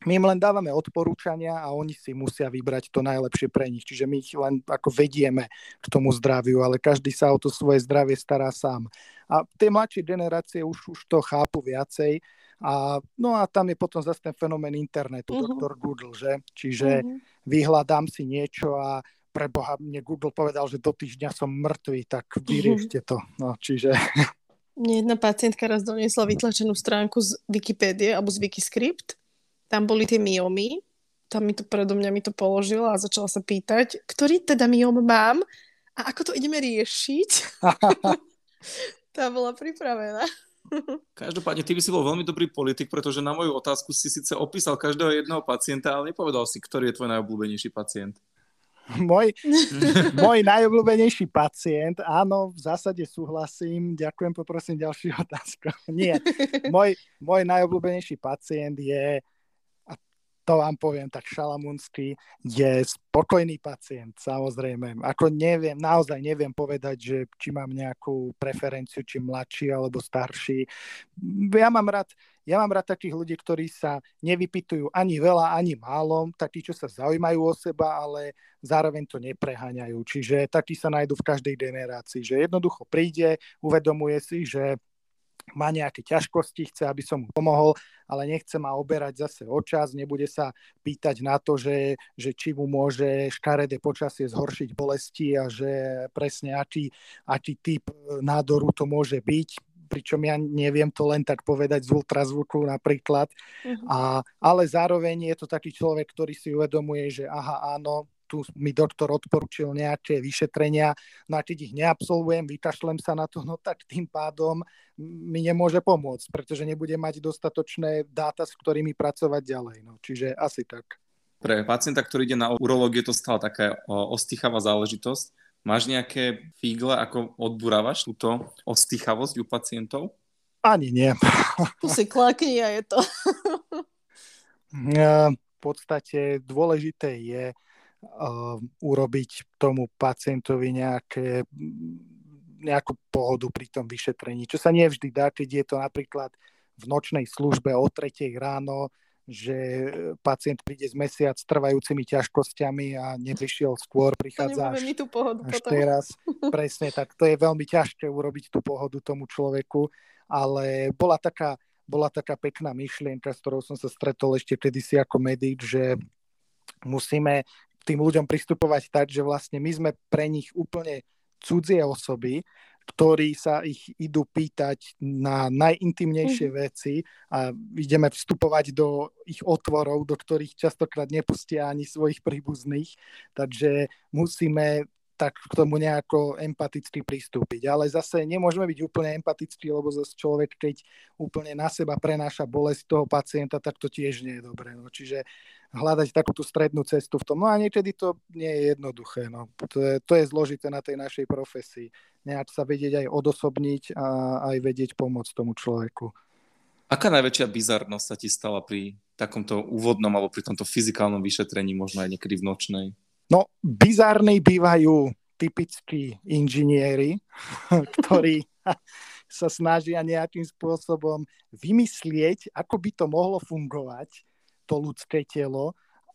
my im len dávame odporúčania a oni si musia vybrať to najlepšie pre nich. Čiže my ich len ako vedieme k tomu zdraviu, ale každý sa o to svoje zdravie stará sám. A tie mladšie generácie už, už to chápu viacej. A, no a tam je potom zase ten fenomén internetu, uh-huh. doktor Google, že? Čiže uh-huh. vyhľadám si niečo a pre Boha, mne Google povedal, že do týždňa som mŕtvý, tak vyriešte to. No, čiže... Mne jedna pacientka raz doniesla vytlačenú stránku z Wikipédie alebo z Wikiscript tam boli tie myomy, tam mi to predo mňa mi to položila a začala sa pýtať, ktorý teda myom mám a ako to ideme riešiť. tá bola pripravená. Každopádne, ty by si bol veľmi dobrý politik, pretože na moju otázku si síce opísal každého jedného pacienta, ale nepovedal si, ktorý je tvoj najobľúbenejší pacient. Môj, môj najobľúbenejší pacient, áno, v zásade súhlasím. Ďakujem, poprosím ďalšiu otázku. Nie, môj, môj najobľúbenejší pacient je to vám poviem tak šalamúnsky, je spokojný pacient, samozrejme. Ako neviem, naozaj neviem povedať, že či mám nejakú preferenciu, či mladší alebo starší. Ja mám rád, ja mám rád takých ľudí, ktorí sa nevypitujú ani veľa, ani málo, takí, čo sa zaujímajú o seba, ale zároveň to nepreháňajú. Čiže takí sa nájdú v každej generácii, že jednoducho príde, uvedomuje si, že má nejaké ťažkosti, chce, aby som mu pomohol, ale nechce ma oberať zase o čas, nebude sa pýtať na to, že, že či mu môže škaredé počasie zhoršiť bolesti a že presne aký, aký typ nádoru to môže byť, pričom ja neviem to len tak povedať z ultrazvuku napríklad. Uh-huh. A, ale zároveň je to taký človek, ktorý si uvedomuje, že aha, áno, tu mi doktor odporučil nejaké vyšetrenia, no a keď ich neabsolvujem, vykašlem sa na to, no tak tým pádom mi nemôže pomôcť, pretože nebude mať dostatočné dáta, s ktorými pracovať ďalej. No, čiže asi tak. Pre pacienta, ktorý ide na urológiu, je to stále taká ostýchavá záležitosť. Máš nejaké fígle, ako odburávaš túto ostýchavosť u pacientov? Ani nie. Tu si klakni a je to. v podstate dôležité je, uh, urobiť tomu pacientovi nejaké, nejakú pohodu pri tom vyšetrení, čo sa nevždy dá, keď je to napríklad v nočnej službe o 3 ráno, že pacient príde z mesiac s trvajúcimi ťažkosťami a neprišiel skôr, prichádza až, mi tú pohodu až teraz. Presne, tak to je veľmi ťažké urobiť tú pohodu tomu človeku, ale bola taká, bola taká pekná myšlienka, s ktorou som sa stretol ešte kedysi ako medic, že musíme tým ľuďom pristupovať tak, že vlastne my sme pre nich úplne cudzie osoby, ktorí sa ich idú pýtať na najintimnejšie mm. veci a ideme vstupovať do ich otvorov, do ktorých častokrát nepustia ani svojich príbuzných. Takže musíme tak k tomu nejako empaticky pristúpiť. Ale zase nemôžeme byť úplne empatickí, lebo zase človek, keď úplne na seba prenáša bolesť toho pacienta, tak to tiež nie je dobré. No. Čiže hľadať takúto strednú cestu v tom. No a niekedy to nie je jednoduché. No. To, je, to je zložité na tej našej profesii. Nejak sa vedieť aj odosobniť a aj vedieť pomôcť tomu človeku. Aká najväčšia bizarnosť sa ti stala pri takomto úvodnom alebo pri tomto fyzikálnom vyšetrení, možno aj niekedy v nočnej? No, bizárni bývajú typickí inžinieri, ktorí sa snažia nejakým spôsobom vymyslieť, ako by to mohlo fungovať to ľudské telo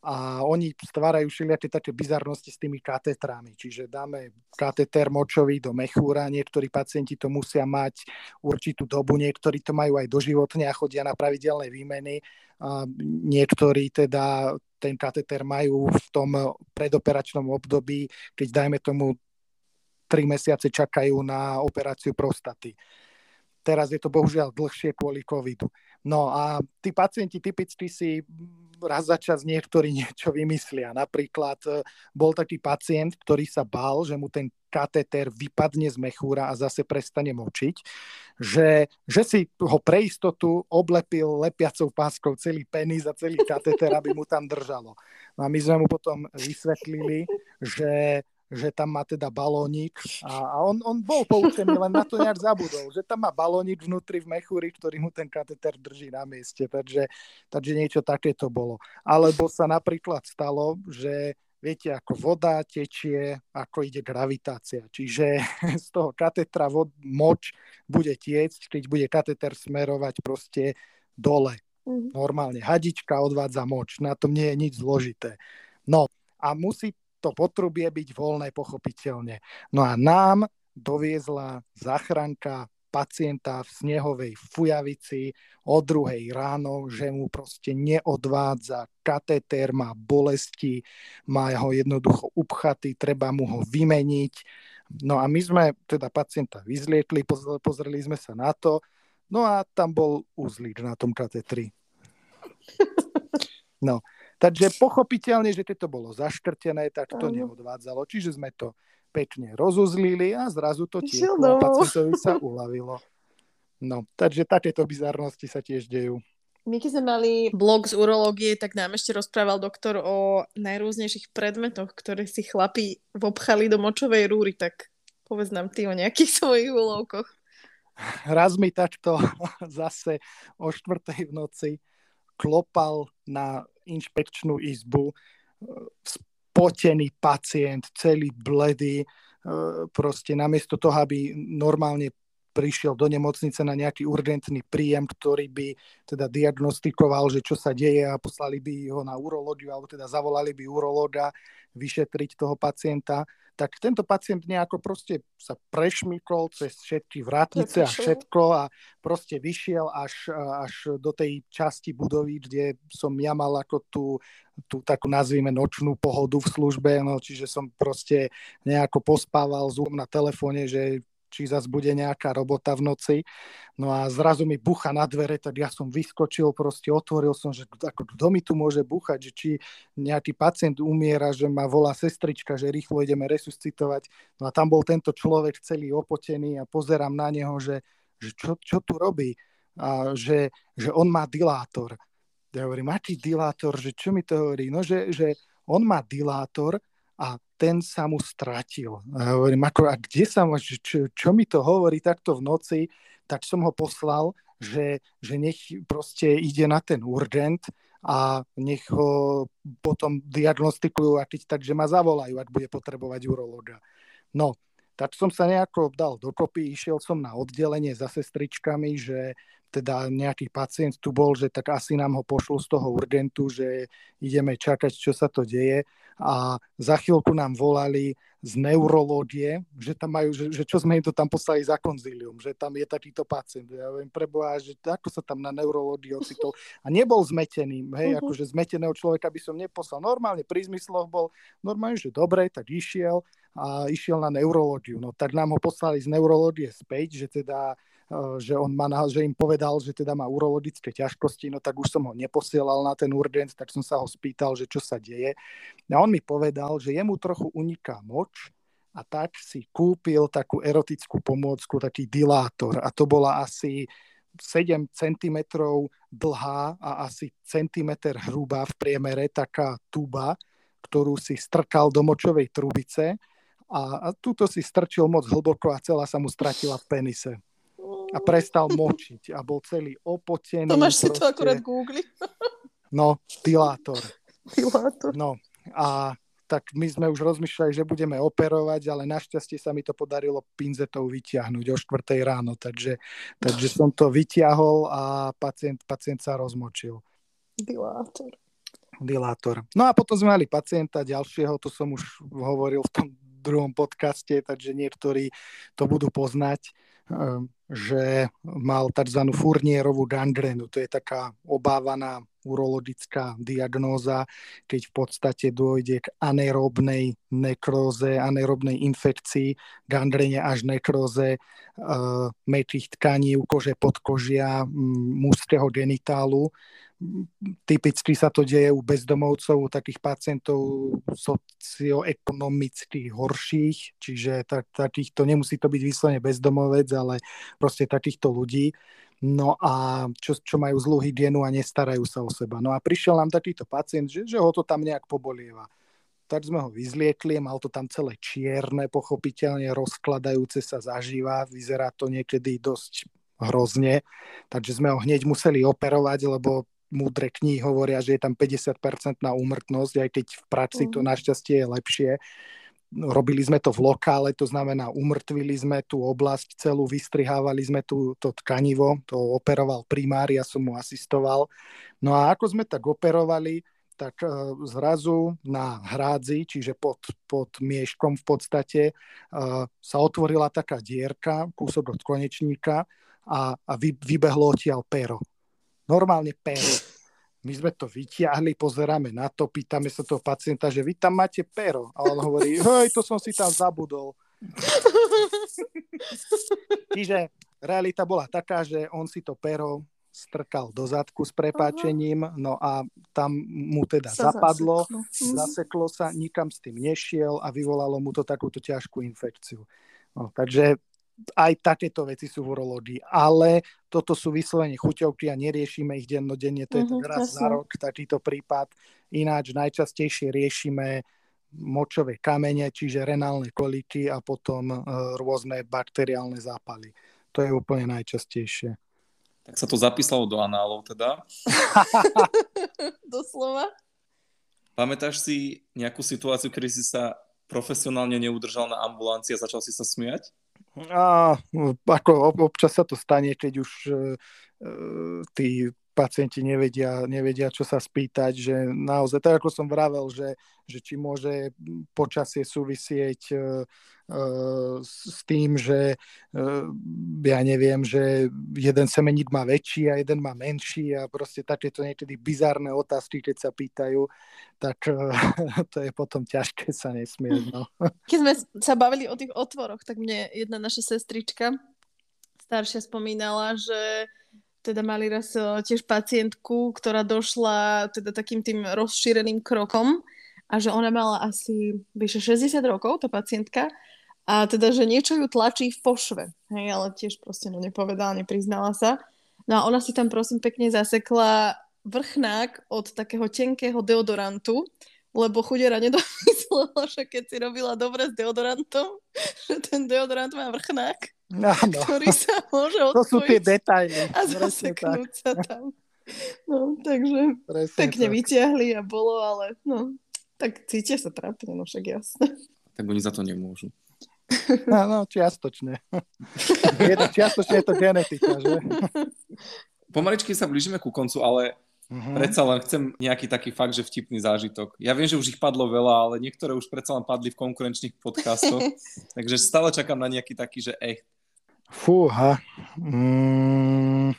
a oni stvárajú všelijaké také bizarnosti s tými katetrami. Čiže dáme kateter močový do mechúra, niektorí pacienti to musia mať určitú dobu, niektorí to majú aj doživotne a chodia na pravidelné výmeny. A niektorí teda ten kateter majú v tom predoperačnom období, keď dajme tomu 3 mesiace čakajú na operáciu prostaty. Teraz je to bohužiaľ dlhšie kvôli covidu. No a tí pacienti typicky si raz za čas niektorí niečo vymyslia. Napríklad e, bol taký pacient, ktorý sa bál, že mu ten katéter vypadne z mechúra a zase prestane močiť, že, že si ho pre istotu oblepil lepiacou páskou celý penis a celý katéter, aby mu tam držalo. No a my sme mu potom vysvetlili, že že tam má teda balónik a, a on, on bol poučený, len na to nejak zabudol, že tam má balónik vnútri v mechúri, ktorý mu ten kateter drží na mieste, takže, takže niečo takéto bolo. Alebo sa napríklad stalo, že viete, ako voda tečie, ako ide gravitácia. Čiže z toho katetra vod, moč bude tiecť, keď bude kateter smerovať proste dole Mm. Normálne, hadička odvádza moč, na tom nie je nič zložité. No a musí to potrubie byť voľné pochopiteľne. No a nám doviezla záchranka pacienta v snehovej fujavici o druhej ráno, že mu proste neodvádza katetér, má bolesti, má ho jednoducho upchatý, treba mu ho vymeniť. No a my sme teda pacienta vyzliekli, pozreli sme sa na to, no a tam bol uzlík na tom katetri. No, takže pochopiteľne, že to bolo zaškrtené, tak to neodvádzalo. Čiže sme to pekne rozuzlili a zrazu to tieklo a pacientovi sa uľavilo. No, takže takéto bizarnosti sa tiež dejú. My keď sme mali blog z urológie, tak nám ešte rozprával doktor o najrôznejších predmetoch, ktoré si chlapi vobchali do močovej rúry, tak povedz nám ty o nejakých svojich úlovkoch. Raz mi takto zase o štvrtej v noci klopal na inšpekčnú izbu e, spotený pacient, celý bledý, e, proste namiesto toho, aby normálne prišiel do nemocnice na nejaký urgentný príjem, ktorý by teda diagnostikoval, že čo sa deje a poslali by ho na urológiu alebo teda zavolali by urológa vyšetriť toho pacienta, tak tento pacient nejako proste sa prešmykol cez všetky vrátnice a všetko a proste vyšiel až, až do tej časti budovy, kde som ja mal ako tú, tú takú nazvime nočnú pohodu v službe, no, čiže som proste nejako pospával zúm na telefóne, že či zase bude nejaká robota v noci. No a zrazu mi bucha na dvere, tak ja som vyskočil, proste otvoril som, že ako, kto mi tu môže buchať, že či nejaký pacient umiera, že ma volá sestrička, že rýchlo ideme resuscitovať. No a tam bol tento človek celý opotený a pozerám na neho, že, že čo, čo tu robí. A že, že on má dilátor. Ja hovorím, aký dilátor, že čo mi to hovorí? No, že, že on má dilátor, a ten sa mu stratil. A hovorím, ako, a kde sa čo, čo mi to hovorí takto v noci, tak som ho poslal, že, že nech proste ide na ten urgent a nech ho potom diagnostikujú, a keď, takže ma zavolajú, ak bude potrebovať urológa. No, tak som sa nejako dal dokopy, išiel som na oddelenie za sestričkami, že teda nejaký pacient tu bol, že tak asi nám ho pošlo z toho urgentu, že ideme čakať, čo sa to deje a za chvíľku nám volali z neurológie, že tam majú, že, že čo sme im to tam poslali za konzílium, že tam je takýto pacient. Ja viem, preboha, že ako sa tam na neurológii ocitol. A nebol zmetený, hej, uh-huh. akože zmeteného človeka by som neposlal. Normálne pri zmysloch bol normálne, že dobre, tak išiel a išiel na neurológiu. No tak nám ho poslali z neurológie späť, že teda že on má, že im povedal, že teda má urologické ťažkosti, no tak už som ho neposielal na ten urgent, tak som sa ho spýtal, že čo sa deje. A on mi povedal, že jemu trochu uniká moč a tak si kúpil takú erotickú pomôcku, taký dilátor. A to bola asi 7 cm dlhá a asi centimetr hrubá v priemere taká tuba, ktorú si strkal do močovej trubice. A, a túto si strčil moc hlboko a celá sa mu stratila v penise a prestal močiť a bol celý opotený. To máš si to akurát googli. No, dilátor. Dilátor. No a tak my sme už rozmýšľali, že budeme operovať, ale našťastie sa mi to podarilo pinzetou vyťahnuť o 4 ráno, takže, takže som to vyťahol a pacient, pacient sa rozmočil. Dilátor. Dilátor. No a potom sme mali pacienta ďalšieho, to som už hovoril v tom druhom podcaste, takže niektorí to budú poznať že mal tzv. furnierovú gangrénu. To je taká obávaná urologická diagnóza, keď v podstate dôjde k anaerobnej nekróze, anaerobnej infekcii, gangrene až nekróze e, mäkkých tkaní, kože podkožia, mužského genitálu Typicky sa to deje u bezdomovcov, u takých pacientov socioekonomicky horších, čiže tak, takýchto, nemusí to byť vyslovene bezdomovec, ale proste takýchto ľudí. No a čo, čo majú zlú hygienu a nestarajú sa o seba. No a prišiel nám takýto pacient, že, že ho to tam nejak pobolieva. Tak sme ho vyzliekli, mal to tam celé čierne, pochopiteľne rozkladajúce sa zažíva, vyzerá to niekedy dosť hrozne, takže sme ho hneď museli operovať, lebo múdre knihy hovoria, že je tam 50% na úmrtnosť, aj keď v praxi to mhm. našťastie je lepšie. Robili sme to v lokále, to znamená umrtvili sme tú oblasť celú, vystrihávali sme tú, to tkanivo, to operoval primár, ja som mu asistoval. No a ako sme tak operovali, tak e, zrazu na hrádzi, čiže pod, pod mieškom v podstate, e, sa otvorila taká dierka, kúsok od konečníka a, a vy, vybehlo odtiaľ pero. Normálne pero my sme to vyťahli, pozeráme na to, pýtame sa toho pacienta, že vy tam máte pero. A on hovorí, hej, to som si tam zabudol. Čiže realita bola taká, že on si to pero strkal do zadku s prepáčením, no a tam mu teda sa zapadlo, zaseklo. Mhm. zaseklo sa, nikam s tým nešiel a vyvolalo mu to takúto ťažkú infekciu. No, takže aj takéto veci sú v urológii, ale toto sú vyslovene chuťovky a neriešime ich dennodenne, to je mm-hmm, tak raz za rok takýto prípad. Ináč najčastejšie riešime močové kamene, čiže renálne koliky a potom e, rôzne bakteriálne zápaly. To je úplne najčastejšie. Tak sa to zapísalo do análov teda. Doslova. Pamätáš si nejakú situáciu, kedy si sa profesionálne neudržal na ambulancii a začal si sa smiať? A ako občas sa to stane, keď už uh, tí pacienti nevedia, nevedia, čo sa spýtať, že naozaj, tak ako som vravel, že, že či môže počasie súvisieť uh, uh, s tým, že uh, ja neviem, že jeden semeník má väčší a jeden má menší a proste takéto niekedy bizárne otázky, keď sa pýtajú, tak uh, to je potom ťažké sa nesmieť. No. Keď sme sa bavili o tých otvoroch, tak mne jedna naša sestrička staršia spomínala, že teda mali raz uh, tiež pacientku, ktorá došla teda takým tým rozšíreným krokom a že ona mala asi vyše 60 rokov, tá pacientka, a teda, že niečo ju tlačí v pošve. Hej, ale tiež proste no nepovedala, nepriznala sa. No a ona si tam prosím pekne zasekla vrchnák od takého tenkého deodorantu, lebo chudera nedomyslela, že keď si robila dobre s deodorantom, že ten deodorant má vrchnák Áno. ktorý sa môže odpojiť. To sú tie detaily. A zaseknúť sa tam. No, takže Presne pekne tak. vyťahli a bolo, ale no, tak cítia sa trápne, no však jasné. Tak oni za to nemôžu. No, no čiastočne. Je to, čiastočne je to genetika, že? Pomaličky sa blížime ku koncu, ale Uh-huh. Predsa len chcem nejaký taký fakt, že vtipný zážitok. Ja viem, že už ich padlo veľa, ale niektoré už predsa len padli v konkurenčných podcastoch, takže stále čakám na nejaký taký, že echt. Fúha. Mm.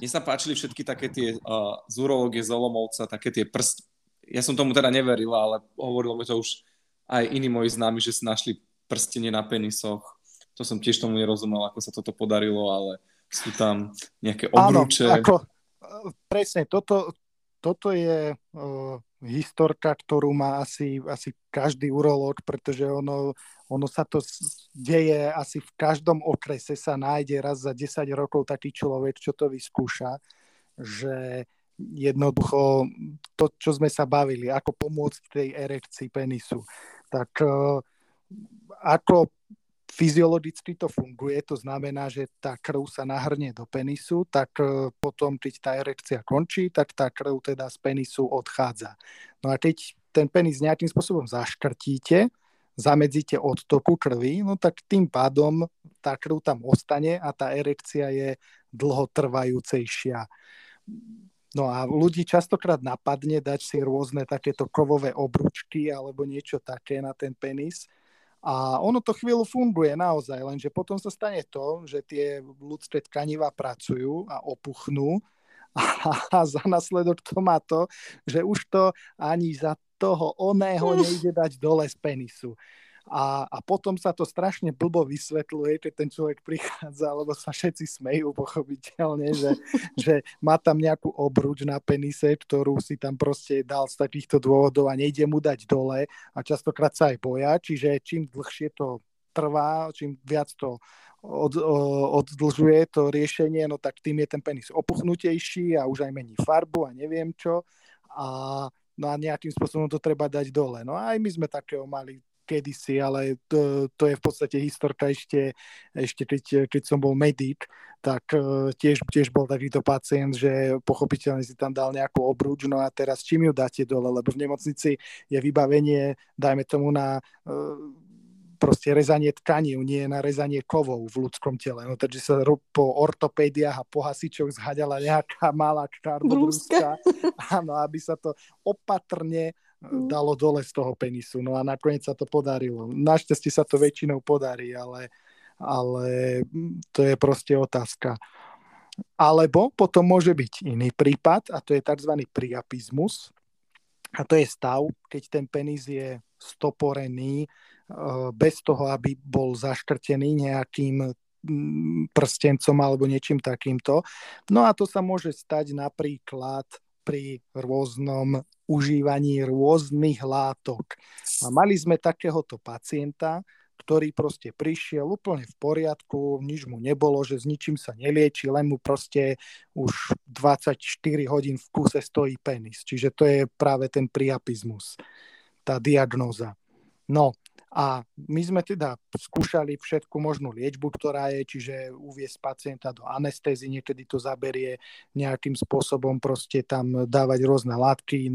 Mne sa páčili všetky také tie uh, z urológie z Olomovca, také tie prst... Ja som tomu teda neveril, ale hovorilo mi to už aj iní moji známi, že si našli prstenie na penisoch. To som tiež tomu nerozumel, ako sa toto podarilo, ale sú tam nejaké obrúče. Áno, ako, presne, toto, toto je uh, historka, ktorú má asi, asi každý urológ, pretože ono, ono sa to deje asi v každom okrese sa nájde raz za 10 rokov taký človek, čo to vyskúša, že jednoducho to, čo sme sa bavili, ako pomôcť tej erekcii penisu, tak uh, ako fyziologicky to funguje, to znamená, že tá krv sa nahrnie do penisu, tak e, potom, keď tá erekcia končí, tak tá krv teda z penisu odchádza. No a keď ten penis nejakým spôsobom zaškrtíte, zamedzíte odtoku krvi, no tak tým pádom tá krv tam ostane a tá erekcia je dlhotrvajúcejšia. No a ľudí častokrát napadne dať si rôzne takéto kovové obručky alebo niečo také na ten penis, a ono to chvíľu funguje naozaj, lenže potom sa stane to, že tie ľudské tkaniva pracujú a opuchnú a za následok to má to, že už to ani za toho oného nejde dať dole z penisu. A, a potom sa to strašne blbo vysvetľuje, keď ten človek prichádza, lebo sa všetci smejú pochopiteľne, že, že má tam nejakú obruč na penise, ktorú si tam proste dal z takýchto dôvodov a nejde mu dať dole a častokrát sa aj boja, čiže čím dlhšie to trvá, čím viac to od, oddlžuje to riešenie, no tak tým je ten penis opuchnutejší a už aj mení farbu a neviem čo. A, no a nejakým spôsobom to treba dať dole. No a aj my sme takého mali kedysi, ale to, to je v podstate historka ešte, ešte keď, keď som bol medic, tak uh, tiež, tiež bol takýto pacient, že pochopiteľne si tam dal nejakú obruč, no a teraz čím ju dáte dole, lebo v nemocnici je vybavenie, dajme tomu na uh, proste rezanie tkaní, nie na rezanie kovov v ľudskom tele. No, takže sa po ortopédiách a po hasičoch zhaďala nejaká malá čarnobrúska, áno, aby sa to opatrne. Dalo dole z toho penisu. No a nakoniec sa to podarilo. Našťastie sa to väčšinou podarí, ale, ale to je proste otázka. Alebo potom môže byť iný prípad, a to je tzv. priapizmus. A to je stav, keď ten penis je stoporený eh, bez toho, aby bol zaštrtený nejakým mm, prstencom alebo niečím takýmto. No a to sa môže stať napríklad pri rôznom užívaní rôznych látok. A mali sme takéhoto pacienta, ktorý proste prišiel úplne v poriadku, nič mu nebolo, že s ničím sa nelieči, len mu proste už 24 hodín v kuse stojí penis. Čiže to je práve ten priapizmus, tá diagnóza. No a my sme teda skúšali všetku možnú liečbu, ktorá je, čiže uviesť pacienta do anestézy, niekedy to zaberie nejakým spôsobom proste tam dávať rôzne látky,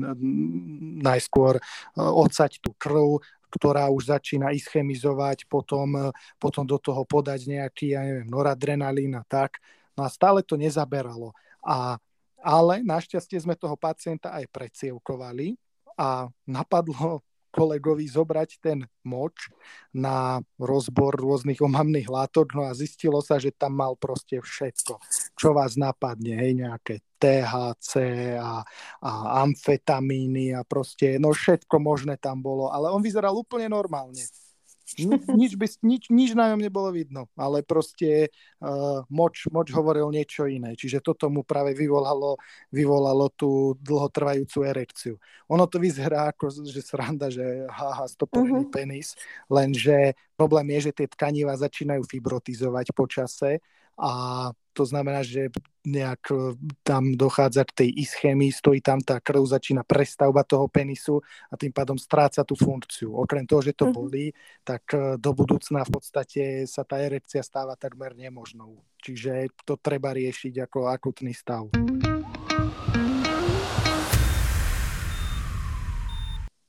najskôr e, odsať tú krv, ktorá už začína ischemizovať, potom, potom do toho podať nejaký, ja neviem, noradrenalín a tak. No a stále to nezaberalo. A, ale našťastie sme toho pacienta aj precievkovali a napadlo kolegovi zobrať ten moč na rozbor rôznych omamných látok, no a zistilo sa, že tam mal proste všetko, čo vás napadne, hej, nejaké THC a, a amfetamíny a proste, no všetko možné tam bolo, ale on vyzeral úplne normálne nič, by, nič, nič na ňom nebolo vidno, ale proste uh, moč, moč hovoril niečo iné. Čiže toto mu práve vyvolalo, vyvolalo tú dlhotrvajúcu erekciu. Ono to vyzerá ako, že sranda, že haha, stoporený uh-huh. penis, lenže problém je, že tie tkaniva začínajú fibrotizovať počase a to znamená, že nejak e, tam dochádza k tej ischémii, stojí tam tá krv, začína prestavba toho penisu a tým pádom stráca tú funkciu. Okrem toho, že to mhm. bolí, tak e, do budúcna v podstate sa tá erekcia stáva takmer nemožnou. Čiže to treba riešiť ako akutný stav.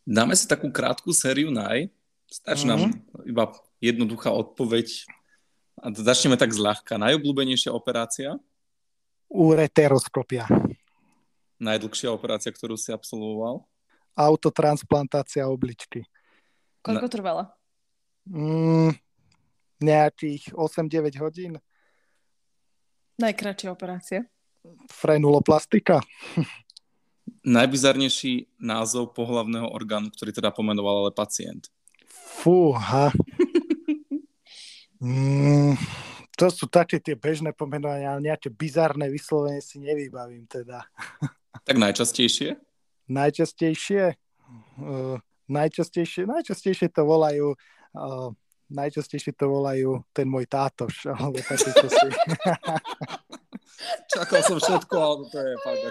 Dáme si takú krátku sériu naj. Stačí mm-hmm. nám mhm. iba jednoduchá odpoveď a začneme tak zľahka. Najobľúbenejšia operácia? Ureteroskopia. Najdlhšia operácia, ktorú si absolvoval? Autotransplantácia obličky. Koľko Na... trvala? Mm, nejakých 8-9 hodín. Najkračšia operácia? Frenuloplastika. Najbizarnejší názov pohlavného orgánu, ktorý teda pomenoval ale pacient. Fúha. Mm, to sú také tie bežné pomenovania, ale nejaké bizarné vyslovenie si nevybavím teda. Tak najčastejšie? najčastejšie? Uh, najčastejšie, najčastejšie to volajú uh, najčastejšie to volajú ten môj tátoš, alebo také si. Čakal som všetko, ale to je fakt,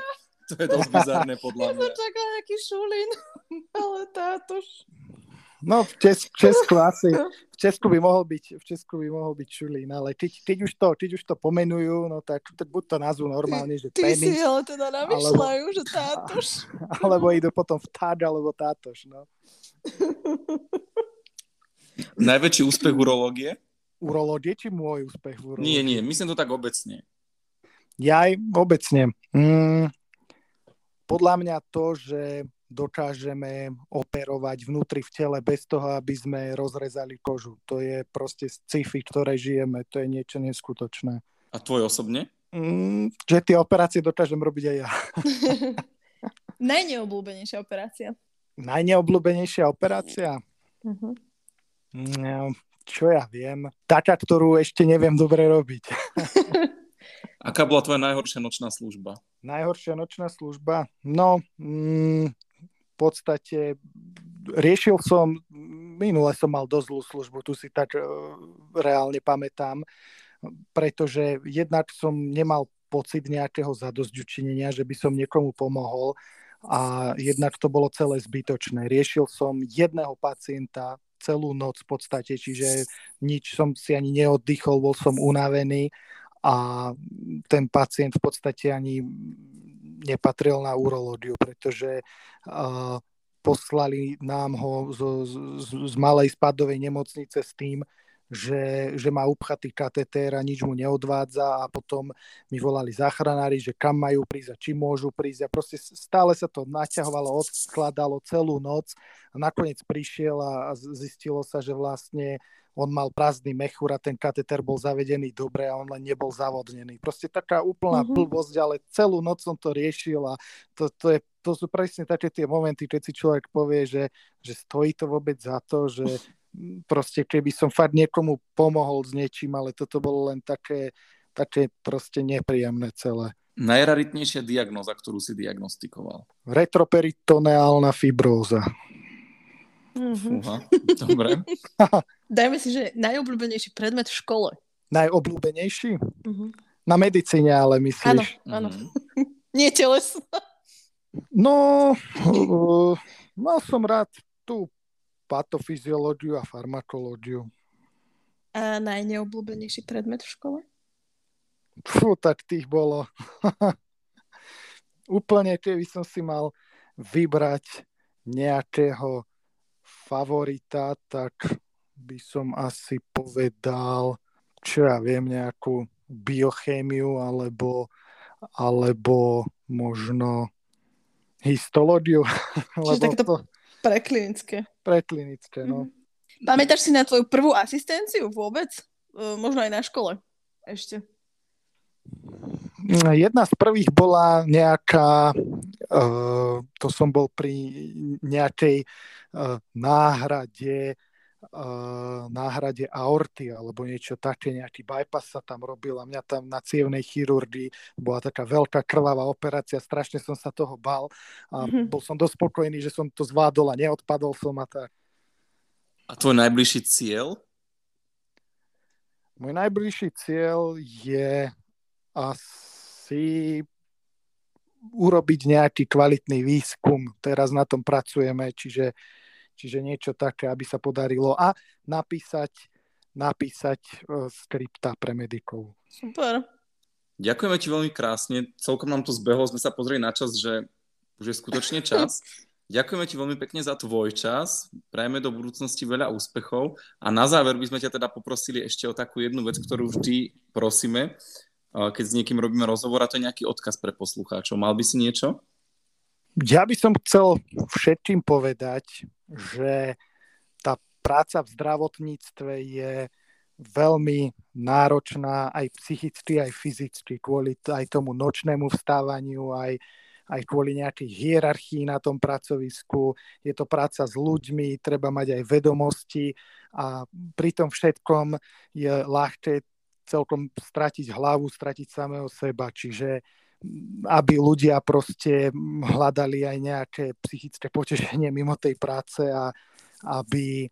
to je dosť bizarné podľa mňa. Ja som čakal nejaký šulín, ale tátoš. No v, Čes- v Česku asi, v Česku by mohol byť, v Česku by mohol byť Šulín, ale keď, keď, už to, keď už to pomenujú, no tak, tak buď to nazvú normálne, že ty, penis. Ty si ale teda namýšľajú, že tátoš. Alebo idú potom v táč, alebo tátoš, no. Najväčší úspech urológie? Urológie, či môj úspech v urológie? Nie, nie, myslím to tak obecne. Ja aj obecne. Mm, podľa mňa to, že dokážeme operovať vnútri v tele bez toho, aby sme rozrezali kožu. To je proste sci-fi, ktoré žijeme. To je niečo neskutočné. A tvoj osobne? Mm, že tie operácie dokážem robiť aj ja. Najneobľúbenejšia operácia. Najneobľúbenejšia operácia? Uh-huh. No, čo ja viem. Taká, ktorú ešte neviem dobre robiť. Aká bola tvoja najhoršia nočná služba? Najhoršia nočná služba? No, mm, podstate riešil som, minule som mal dosť zlú službu, tu si tak uh, reálne pamätám, pretože jednak som nemal pocit nejakého zadosťučinenia, že by som niekomu pomohol a jednak to bolo celé zbytočné. Riešil som jedného pacienta celú noc v podstate, čiže nič som si ani neoddychol, bol som unavený a ten pacient v podstate ani nepatril na urológiu, pretože uh, poslali nám ho z, z, z malej spadovej nemocnice s tým, že, že má upchatý katetér a nič mu neodvádza a potom mi volali záchranári, že kam majú prísť a či môžu prísť. A proste stále sa to naťahovalo, odkladalo celú noc a nakoniec prišiel a, a zistilo sa, že vlastne on mal prázdny mechúr a ten kateter bol zavedený dobre a on len nebol zavodnený. Proste taká úplná mm-hmm. blbosť, ale celú noc som to riešil a to, to, je, to sú presne také tie momenty, keď si človek povie, že, že stojí to vôbec za to, že proste keby som fakt niekomu pomohol s niečím, ale toto bolo len také, také proste nepríjemné celé. Najraritnejšia diagnoza, ktorú si diagnostikoval? Retroperitoneálna fibróza. Mm-hmm. Dobre. Dajme si, že najobľúbenejší predmet v škole. Najobľúbenejší? Mm-hmm. Na medicíne, ale myslíš? Áno, áno. Mm-hmm. Nie teles. No, uh, mal som rád tú patofyziológiu a farmakológiu. A najneobľúbenejší predmet v škole? Fú, tak tých bolo. Úplne, keby som si mal vybrať nejakého favorita, tak by som asi povedal, čo ja viem, nejakú biochémiu alebo, alebo možno histológiu. Čiže takéto to... Preklinické. Preklinické, no. Mm-hmm. Pamätáš si na tvoju prvú asistenciu vôbec? Uh, možno aj na škole ešte. Jedna z prvých bola nejaká, to som bol pri nejakej uh, náhrade uh, náhrade aorty alebo niečo také, nejaký bypass sa tam robil a mňa tam na cievnej chirurgii bola taká veľká krvavá operácia, strašne som sa toho bal a mm-hmm. bol som dosť spokojný, že som to zvládol a neodpadol som a tak. A tvoj najbližší cieľ? Môj najbližší cieľ je asi urobiť nejaký kvalitný výskum. Teraz na tom pracujeme, čiže čiže niečo také, aby sa podarilo a napísať, napísať uh, skripta pre medikov. Super. Ďakujeme ti veľmi krásne. Celkom nám to zbehlo, sme sa pozreli na čas, že už je skutočne čas. Ďakujeme ti veľmi pekne za tvoj čas, prajeme do budúcnosti veľa úspechov a na záver by sme ťa teda poprosili ešte o takú jednu vec, ktorú vždy prosíme, keď s niekým robíme rozhovor a to je nejaký odkaz pre poslucháčov. Mal by si niečo? Ja by som chcel všetkým povedať, že tá práca v zdravotníctve je veľmi náročná aj psychicky, aj fyzicky, kvôli aj tomu nočnému vstávaniu, aj, aj kvôli nejakej hierarchii na tom pracovisku. Je to práca s ľuďmi, treba mať aj vedomosti a pri tom všetkom je ľahké celkom stratiť hlavu, stratiť samého seba. Čiže aby ľudia proste hľadali aj nejaké psychické potešenie mimo tej práce a aby e,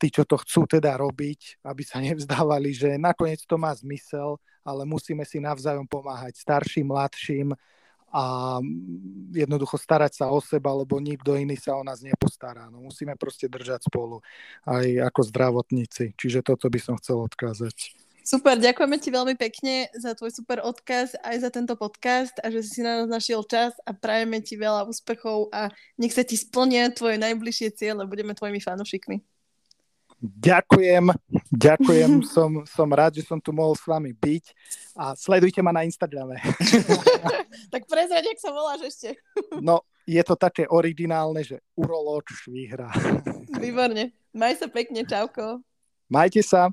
tí, čo to chcú teda robiť, aby sa nevzdávali, že nakoniec to má zmysel, ale musíme si navzájom pomáhať starším, mladším a jednoducho starať sa o seba, lebo nikto iný sa o nás nepostará. No, musíme proste držať spolu aj ako zdravotníci. Čiže toto by som chcel odkázať. Super, ďakujeme ti veľmi pekne za tvoj super odkaz aj za tento podcast a že si na nás našiel čas a prajeme ti veľa úspechov a nech sa ti splnia tvoje najbližšie cieľe. Budeme tvojimi fanúšikmi. Ďakujem, ďakujem, som, som rád, že som tu mohol s vami byť a sledujte ma na Instagrame. tak prezrať, ak sa voláš ešte. no, je to také originálne, že urológ vyhrá. Výborne. Maj sa pekne, čauko. Majte sa.